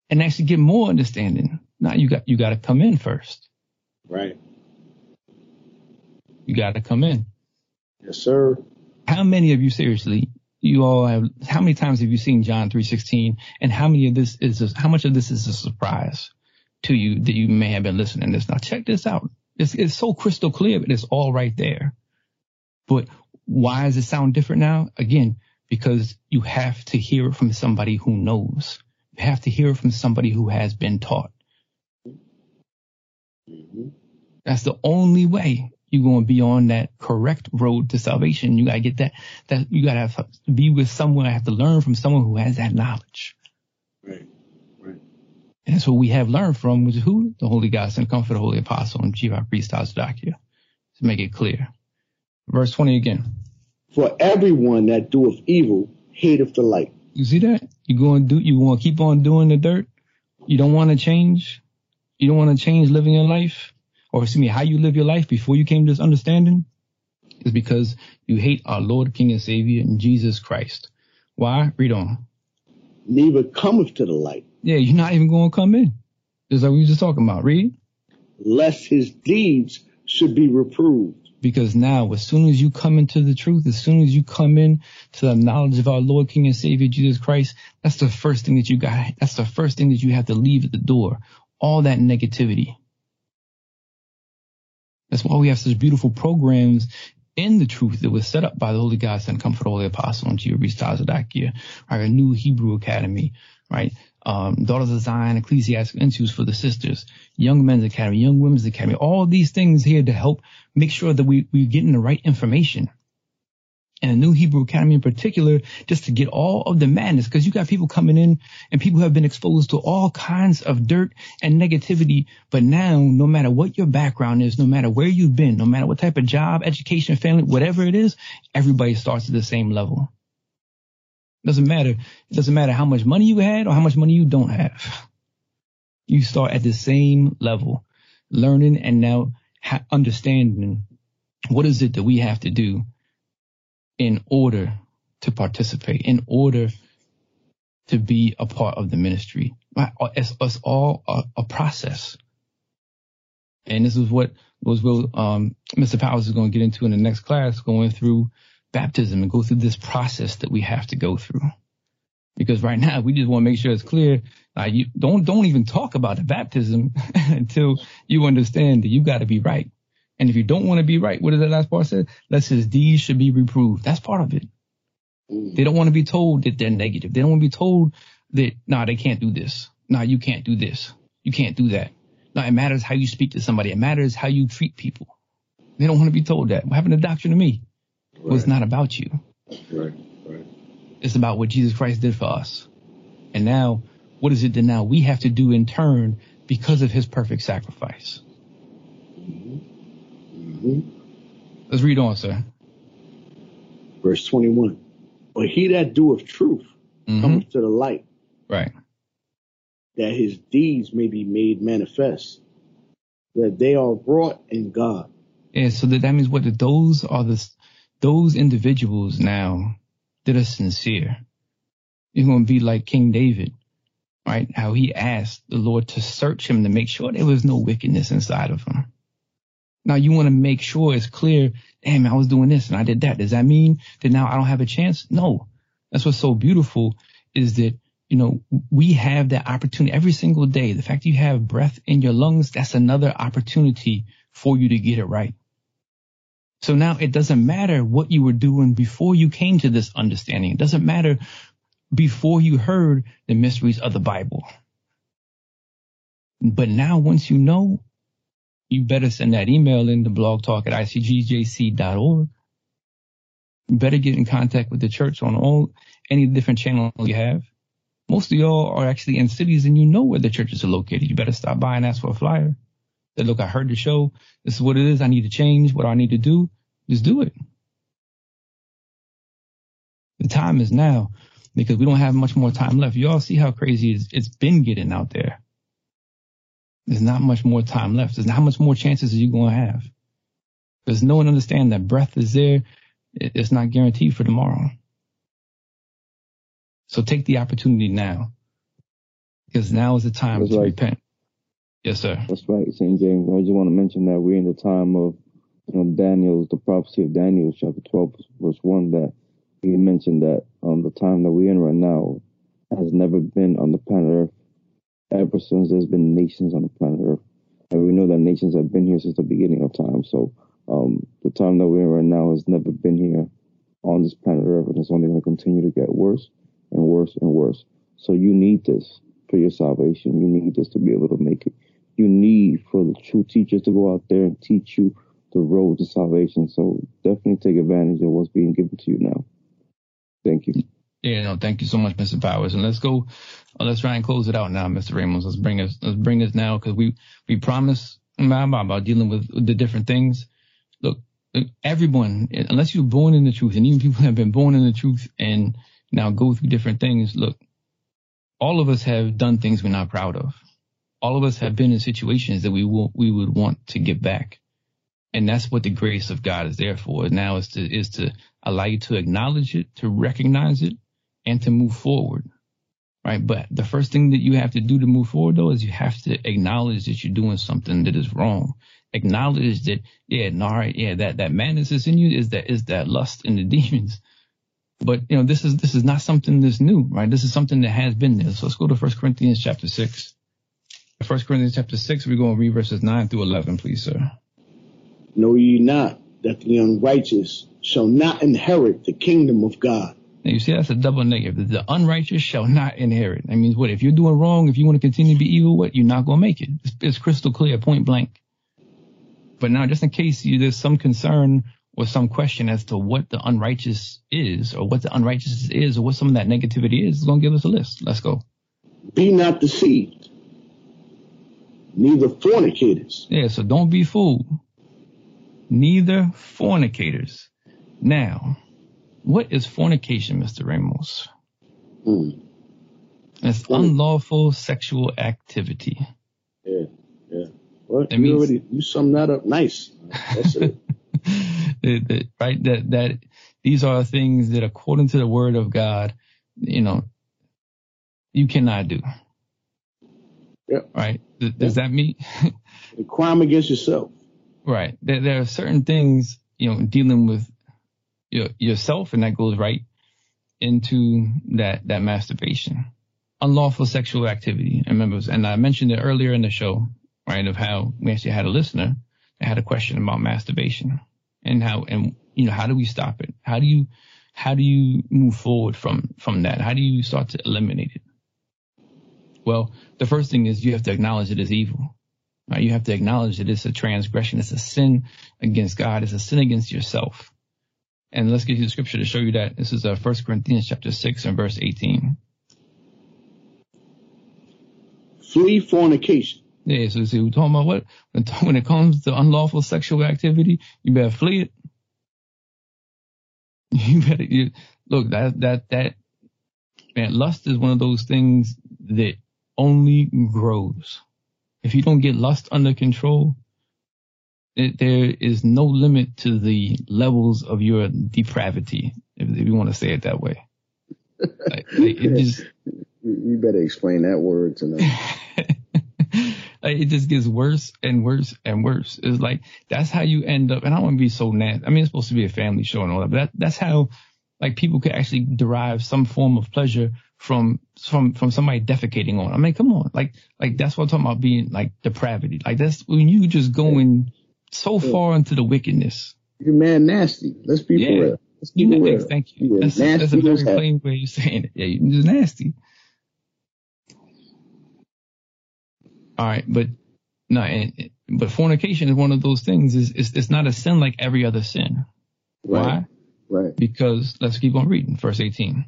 and actually get more understanding. Now you got, you got to come in first. Right. You got to come in. Yes, sir. How many of you seriously, you all have, how many times have you seen John 3.16 and how many of this is, a, how much of this is a surprise to you that you may have been listening to this? Now check this out. It's, it's so crystal clear, but it's all right there. But why does it sound different now? Again, because you have to hear it from somebody who knows. You have to hear it from somebody who has been taught. Mm-hmm. That's the only way you're going to be on that correct road to salvation. You got to get that, that you got to be with someone, I have to learn from someone who has that knowledge. Right. Right. And what we have learned from was who? The Holy God and Comfort, the Holy Apostle, and High Priest Tazadaqyah. To make it clear. Verse 20 again. For everyone that doeth evil hateth the light. You see that? You going to do, you want to keep on doing the dirt? You don't want to change? You don't want to change living your life? Or excuse me, how you live your life before you came to this understanding? Is because you hate our Lord, King, and Savior, Jesus Christ. Why? Read on. Neither cometh to the light. Yeah, you're not even going to come in. Just like we were just talking about. Read. Lest his deeds should be reproved. Because now, as soon as you come into the truth, as soon as you come in to the knowledge of our Lord, King, and Savior, Jesus Christ, that's the first thing that you got. That's the first thing that you have to leave at the door. All that negativity. That's why we have such beautiful programs in the truth that was set up by the Holy God, Son, Comfort, Holy Apostle, and Chiobis Tazadaqyah, right? A new Hebrew Academy, right? Um, Daughters of Zion, Ecclesiastical Institutes for the Sisters, Young Men's Academy, Young Women's Academy, all these things here to help make sure that we, we're getting the right information. And a new Hebrew Academy in particular, just to get all of the madness, because you got people coming in and people have been exposed to all kinds of dirt and negativity. But now, no matter what your background is, no matter where you've been, no matter what type of job, education, family, whatever it is, everybody starts at the same level. Doesn't matter. It doesn't matter how much money you had or how much money you don't have. You start at the same level, learning and now ha- understanding what is it that we have to do in order to participate, in order to be a part of the ministry. It's, it's all a, a process. And this is what was um, Mr. Powers is going to get into in the next class, going through baptism and go through this process that we have to go through. Because right now we just want to make sure it's clear. Uh, you don't don't even talk about the baptism until you understand that you got to be right. And if you don't want to be right, what does that last part say? Let's his deeds should be reproved. That's part of it. They don't want to be told that they're negative. They don't want to be told that, nah, they can't do this. Nah, you can't do this. You can't do that. No, it matters how you speak to somebody. It matters how you treat people. They don't want to be told that. What happened to doctrine to me? Right. Well, it's not about you. Right, right. It's about what Jesus Christ did for us. And now, what is it that now we have to do in turn because of his perfect sacrifice? Mm-hmm. Mm-hmm. Let's read on, sir. Verse 21. But he that doeth truth mm-hmm. cometh to the light. Right. That his deeds may be made manifest, that they are wrought in God. Yeah, so that, that means what? That those are the those individuals now that are sincere, you're going to be like King David, right? How he asked the Lord to search him to make sure there was no wickedness inside of him. Now you want to make sure it's clear, damn, I was doing this and I did that. Does that mean that now I don't have a chance? No. That's what's so beautiful is that, you know, we have that opportunity every single day. The fact that you have breath in your lungs, that's another opportunity for you to get it right. So now it doesn't matter what you were doing before you came to this understanding. It doesn't matter before you heard the mysteries of the Bible. But now once you know, you better send that email in to blogtalk at icgjc.org. You better get in contact with the church on all any different channels you have. Most of y'all are actually in cities and you know where the churches are located. You better stop by and ask for a flyer. Say, look, I heard the show. This is what it is. I need to change. What do I need to do? Just do it. The time is now because we don't have much more time left. You all see how crazy it's, it's been getting out there. There's not much more time left. There's not much more chances you're you going to have. Because no one understands that breath is there. It's not guaranteed for tomorrow. So take the opportunity now. Because now is the time That's to right. repent. Yes, sir. That's right, St. James. I just want to mention that we're in the time of you know, Daniel's, the prophecy of Daniel, chapter 12, verse 1, that he mentioned that um, the time that we're in right now has never been on the planet Earth ever since there's been nations on the planet Earth. And we know that nations have been here since the beginning of time. So um, the time that we're in right now has never been here on this planet Earth, and it's only going to continue to get worse and worse and worse. So you need this for your salvation. You need this to be able to make it. You need for the true teachers to go out there and teach you the road to salvation. So definitely take advantage of what's being given to you now. Thank you. Yeah, no, thank you so much, Mr. Powers. And let's go, uh, let's try and close it out now, Mr. Ramos. Let's bring us, let's bring us now because we, we promised about dealing with the different things. Look, everyone, unless you're born in the truth, and even people have been born in the truth and now go through different things, look, all of us have done things we're not proud of. All of us have been in situations that we will, we would want to get back. And that's what the grace of God is there for. Now is to, is to allow you to acknowledge it, to recognize it, and to move forward. Right. But the first thing that you have to do to move forward though is you have to acknowledge that you're doing something that is wrong. Acknowledge that, yeah, no, yeah, that, that madness is in you is that, is that lust and the demons. But, you know, this is, this is not something that's new, right? This is something that has been there. So let's go to First Corinthians chapter six. First Corinthians chapter six, we're going to read verses nine through 11, please, sir. Know ye not that the unrighteous shall not inherit the kingdom of God? Now you see, that's a double negative. The unrighteous shall not inherit. That means what? If you're doing wrong, if you want to continue to be evil, what? You're not going to make it. It's, it's, crystal clear, point blank. But now, just in case you, there's some concern or some question as to what the unrighteous is or what the unrighteousness is or what some of that negativity is, it's going to give us a list. Let's go. Be not deceived. Neither fornicators. Yeah, so don't be fooled. Neither fornicators. Now, what is fornication, Mr. Ramos? Mm. It's unlawful sexual activity. Yeah, yeah. Well, you means, already you summed that up nice. That's it. right, that that these are things that, according to the Word of God, you know, you cannot do. Yeah. Right. Does that mean a crime against yourself? Right. There, there are certain things, you know, dealing with your, yourself, and that goes right into that that masturbation, unlawful sexual activity. And remember, and I mentioned it earlier in the show, right, of how we actually had a listener that had a question about masturbation and how and you know how do we stop it? How do you how do you move forward from from that? How do you start to eliminate it? Well, the first thing is you have to acknowledge it is evil. Right? You have to acknowledge that it's a transgression, it's a sin against God, it's a sin against yourself. And let's get you the scripture to show you that. This is uh, 1 Corinthians chapter 6 and verse 18. Flee fornication. Yeah, so see, we're talking about what? When it comes to unlawful sexual activity, you better flee it. You better, you, look, that, that, that, man, lust is one of those things that only grows. If you don't get lust under control, it, there is no limit to the levels of your depravity, if, if you want to say it that way. like, like it just, you better explain that word to them. like it just gets worse and worse and worse. It's like that's how you end up. And I don't want to be so nasty. I mean, it's supposed to be a family show and all that, but that, that's how like people could actually derive some form of pleasure from from from somebody defecating on. I mean, come on, like like that's what I'm talking about being like depravity. Like that's when you just going so far into the wickedness. You're man nasty. Let's be yeah. real. Let's be you real. Thank you. That's, that's, a very plain way of saying it. Yeah, you're just nasty. All right, but no, and, but fornication is one of those things. Is it's, it's not a sin like every other sin. Right. Why? Right. Because let's keep on reading, verse 18.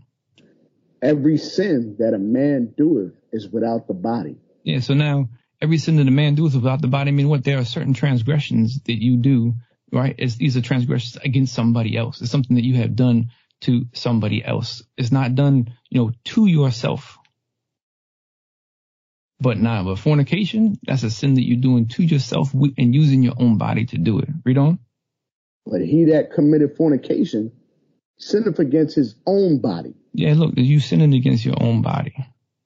Every sin that a man doeth is without the body. Yeah. So now every sin that a man doeth without the body, I mean, what? There are certain transgressions that you do, right? It's, these are transgressions against somebody else. It's something that you have done to somebody else. It's not done, you know, to yourself. But nah, but fornication, that's a sin that you're doing to yourself and using your own body to do it. Read on. But he that committed fornication sinneth against his own body. Yeah, look, you sinning against your own body.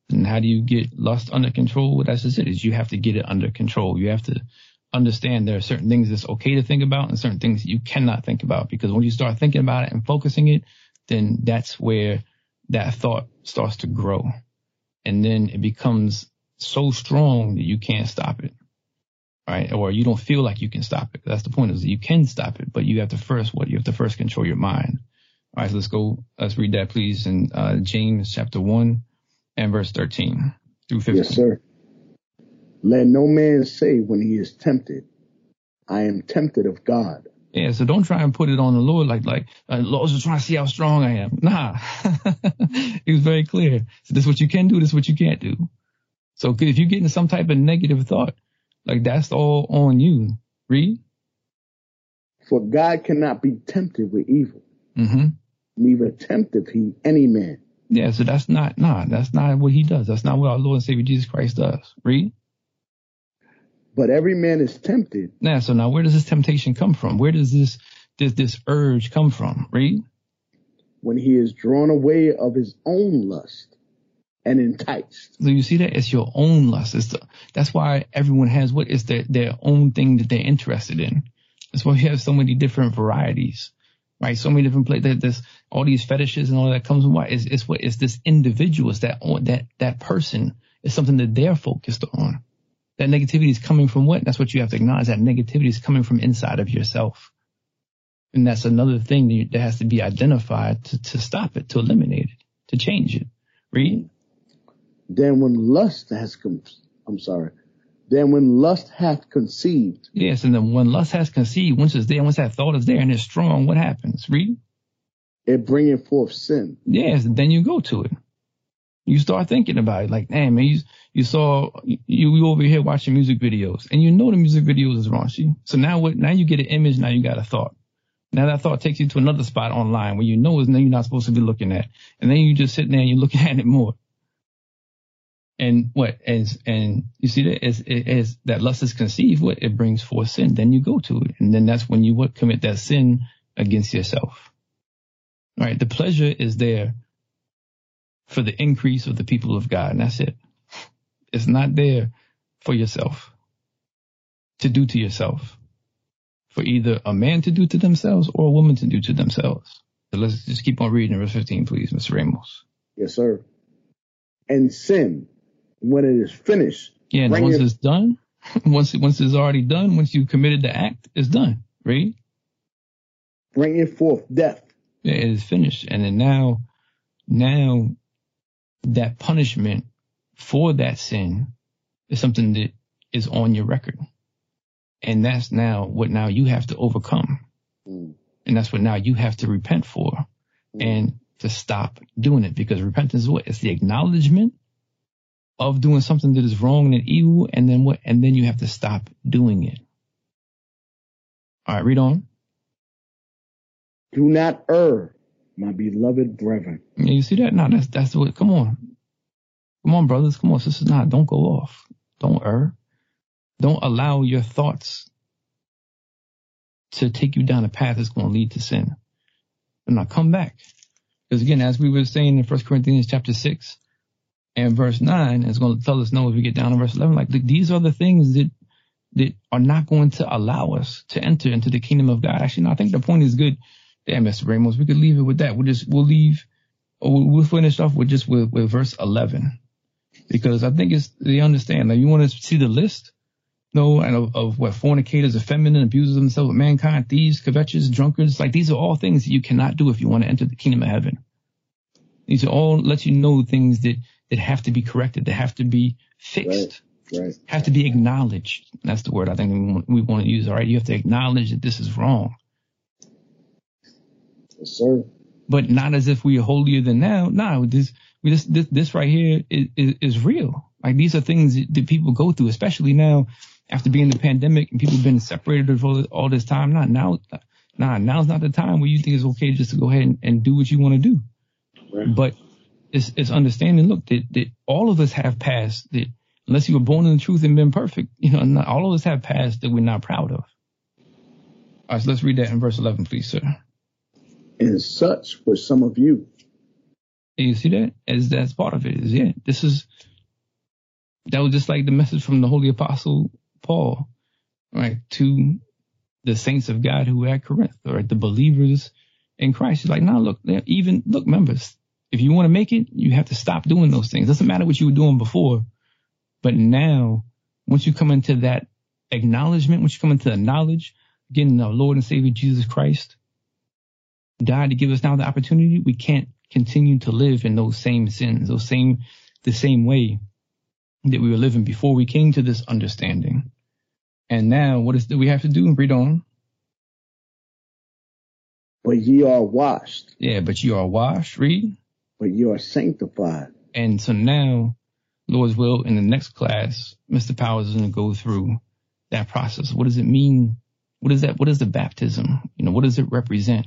And how do you get lust under control? Well, that's just it. Is you have to get it under control. You have to understand there are certain things that's okay to think about and certain things you cannot think about because when you start thinking about it and focusing it, then that's where that thought starts to grow. And then it becomes so strong that you can't stop it. Right. Or you don't feel like you can stop it. That's the point is you can stop it, but you have to first what? You have to first control your mind. All right, so let's go. Let's read that, please, in uh, James chapter 1 and verse 13 through 15. Yes, sir. Let no man say when he is tempted, I am tempted of God. Yeah, so don't try and put it on the Lord like like uh, Lord's just trying to see how strong I am. Nah, he was very clear. So this is what you can do. This is what you can't do. So if you're getting some type of negative thought, like that's all on you. Read. For God cannot be tempted with evil. Mm-hmm. Neither tempteth he any man. Yeah, so that's not nah, that's not what he does. That's not what our Lord and Savior Jesus Christ does. Read. But every man is tempted. Now, so now where does this temptation come from? Where does this this this urge come from? Read. When he is drawn away of his own lust and enticed. So you see that it's your own lust. It's the, that's why everyone has what is their their own thing that they're interested in. That's why we have so many different varieties, right? So many different places. There's all these fetishes and all that comes from why it's, it's what it's this individual, it's that that that person is something that they're focused on. That negativity is coming from what? That's what you have to acknowledge. That negativity is coming from inside of yourself. And that's another thing that has to be identified to, to stop it, to eliminate it, to change it. Read. Then when lust has come, I'm sorry. Then when lust hath conceived. Yes, and then when lust has conceived, once it's there, once that thought is there and it's strong, what happens? Read. It bringeth forth sin. Yes, then you go to it. You start thinking about it, like, damn, man, you, you saw you, you over here watching music videos, and you know the music videos is raunchy. So now what? Now you get an image. Now you got a thought. Now that thought takes you to another spot online where you know is now you're not supposed to be looking at, and then you just sitting there and you're looking at it more. And what as and you see that as as that lust is conceived, what it brings forth sin. Then you go to it, and then that's when you what commit that sin against yourself. All right, the pleasure is there for the increase of the people of God. And that's it. It's not there for yourself to do to yourself, for either a man to do to themselves or a woman to do to themselves. So let's just keep on reading verse 15, please, Mr. Ramos. Yes, sir. And sin, when it is finished. Yeah, and once it's done, once once it's already done, once you've committed the act, it's done. Right? Bring it forth death. Yeah, it is finished. And then now, now that punishment for that sin is something that is on your record. And that's now what now you have to overcome. Mm. And that's what now you have to repent for mm. and to stop doing it because repentance is what? It's the acknowledgement of doing something that is wrong and evil. And then what? And then you have to stop doing it. All right, read on. Do not err my beloved brethren. Yeah, you see that? No, that's that's what. Come on, come on, brothers. Come on, sisters. Not. Don't go off. Don't err. Don't allow your thoughts to take you down a path that's going to lead to sin. And now come back, because again, as we were saying in First Corinthians chapter six and verse nine, is going to tell us no if we get down to verse eleven. Like these are the things that that are not going to allow us to enter into the kingdom of God. Actually, no, I think the point is good Damn, Mr. Ramos, we could leave it with that. We'll just, we'll leave, we'll finish off with just with, with verse 11. Because I think it's, they understand. Like, you want to see the list? No, and of, of what fornicators, effeminate, abusers of themselves, mankind, thieves, covetous, drunkards. Like, these are all things that you cannot do if you want to enter the kingdom of heaven. These are all let you know things that, that have to be corrected, that have to be fixed. Right. Right. Have to be acknowledged. That's the word I think we want, we want to use. All right. You have to acknowledge that this is wrong. Yes, sir. But not as if we are holier than now. No, this, this, this, this right here is, is, is real. Like these are things that people go through, especially now after being the pandemic and people have been separated for all this time. Not now, nah, now's not the time where you think it's okay just to go ahead and, and do what you want to do. Right. But it's, it's understanding, look, that, that all of us have past that unless you were born in the truth and been perfect, you know, not, all of us have past that we're not proud of. All right, so let's read that in verse 11, please, sir and such were some of you. You see that? As that's part of it. Is yeah. This is that was just like the message from the Holy Apostle Paul, right, to the saints of God who were at Corinth, or the believers in Christ. He's like, now look, even look, members, if you want to make it, you have to stop doing those things. Doesn't matter what you were doing before, but now, once you come into that acknowledgement, once you come into the knowledge, again, our Lord and Savior Jesus Christ, died to give us now the opportunity, we can't continue to live in those same sins, those same, the same way that we were living before we came to this understanding. And now what is that we have to do? Read on. But ye are washed. Yeah, but you are washed. Read. But you are sanctified. And so now, Lord's will, in the next class, Mr. Powers is going to go through that process. What does it mean? What is that? What is the baptism? You know, what does it represent?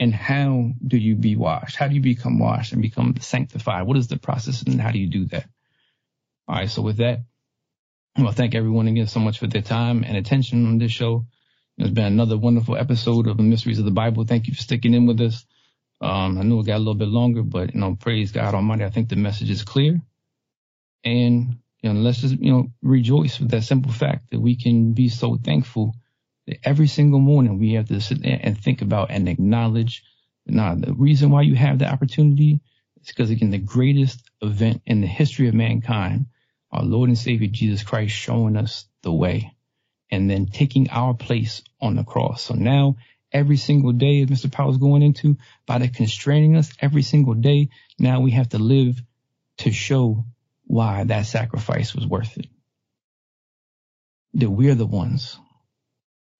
And how do you be washed? How do you become washed and become sanctified? What is the process and how do you do that? All right. So with that, I want to thank everyone again so much for their time and attention on this show. It's been another wonderful episode of the Mysteries of the Bible. Thank you for sticking in with us. Um, I know it got a little bit longer, but you know, praise God Almighty. I think the message is clear. And you know, let's just you know rejoice with that simple fact that we can be so thankful that every single morning we have to sit there and think about and acknowledge. Now, the reason why you have the opportunity is because again, the greatest event in the history of mankind, our Lord and Savior Jesus Christ, showing us the way and then taking our place on the cross. So now every single day, as Mr. Powers going into, by the constraining us every single day, now we have to live to show why that sacrifice was worth it. That we're the ones.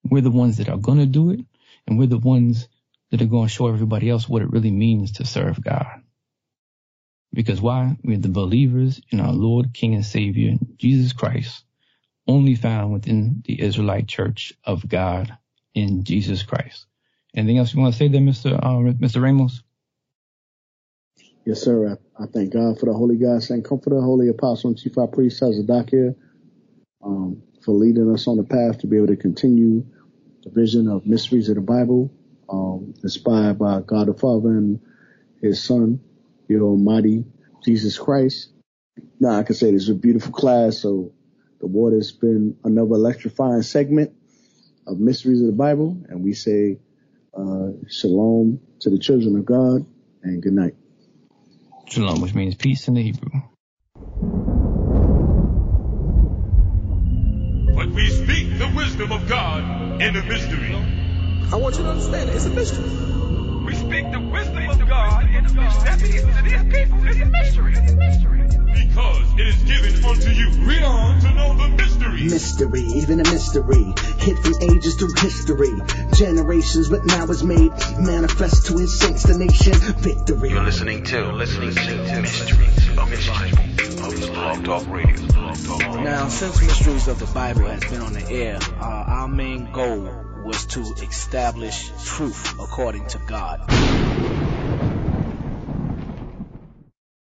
We're the ones that are going to do it. And we're the ones that are going to show everybody else what it really means to serve God. Because why? We're the believers in our Lord, King, and Savior, Jesus Christ, only found within the Israelite church of God in Jesus Christ. Anything else you want to say there, Mr. Uh, Mr. Ramos? Yes, sir. I, I, thank God for the Holy God, Saint Comforter, Holy Apostle, and Chief High Priest Tazadaqyah um, for leading us on the path to be able to continue the vision of mysteries of the Bible, um, inspired by God the Father and His Son, the Almighty Jesus Christ. Now I can say this is a beautiful class, so the water's been another electrifying segment of Mysteries of the Bible, and we say uh, shalom to the children of God, and good night. Shalom, which means peace in the Hebrew. But we speak the wisdom of God in a mystery. I want you to understand it. It's a mystery. We speak the wisdom of God in a mystery. That means to these people, it's a mystery. It's a mystery because it is given unto you. Read on to know the mystery. Mystery, even a mystery. Hid from ages through history. Generations, but now is made manifest to his saints, the nation. Victory. You're listening to, listening to Mysteries of the Bible of Blog Talk Radio. Now, since Mysteries of the Bible has been on the air, uh, our main goal was to establish truth according to God.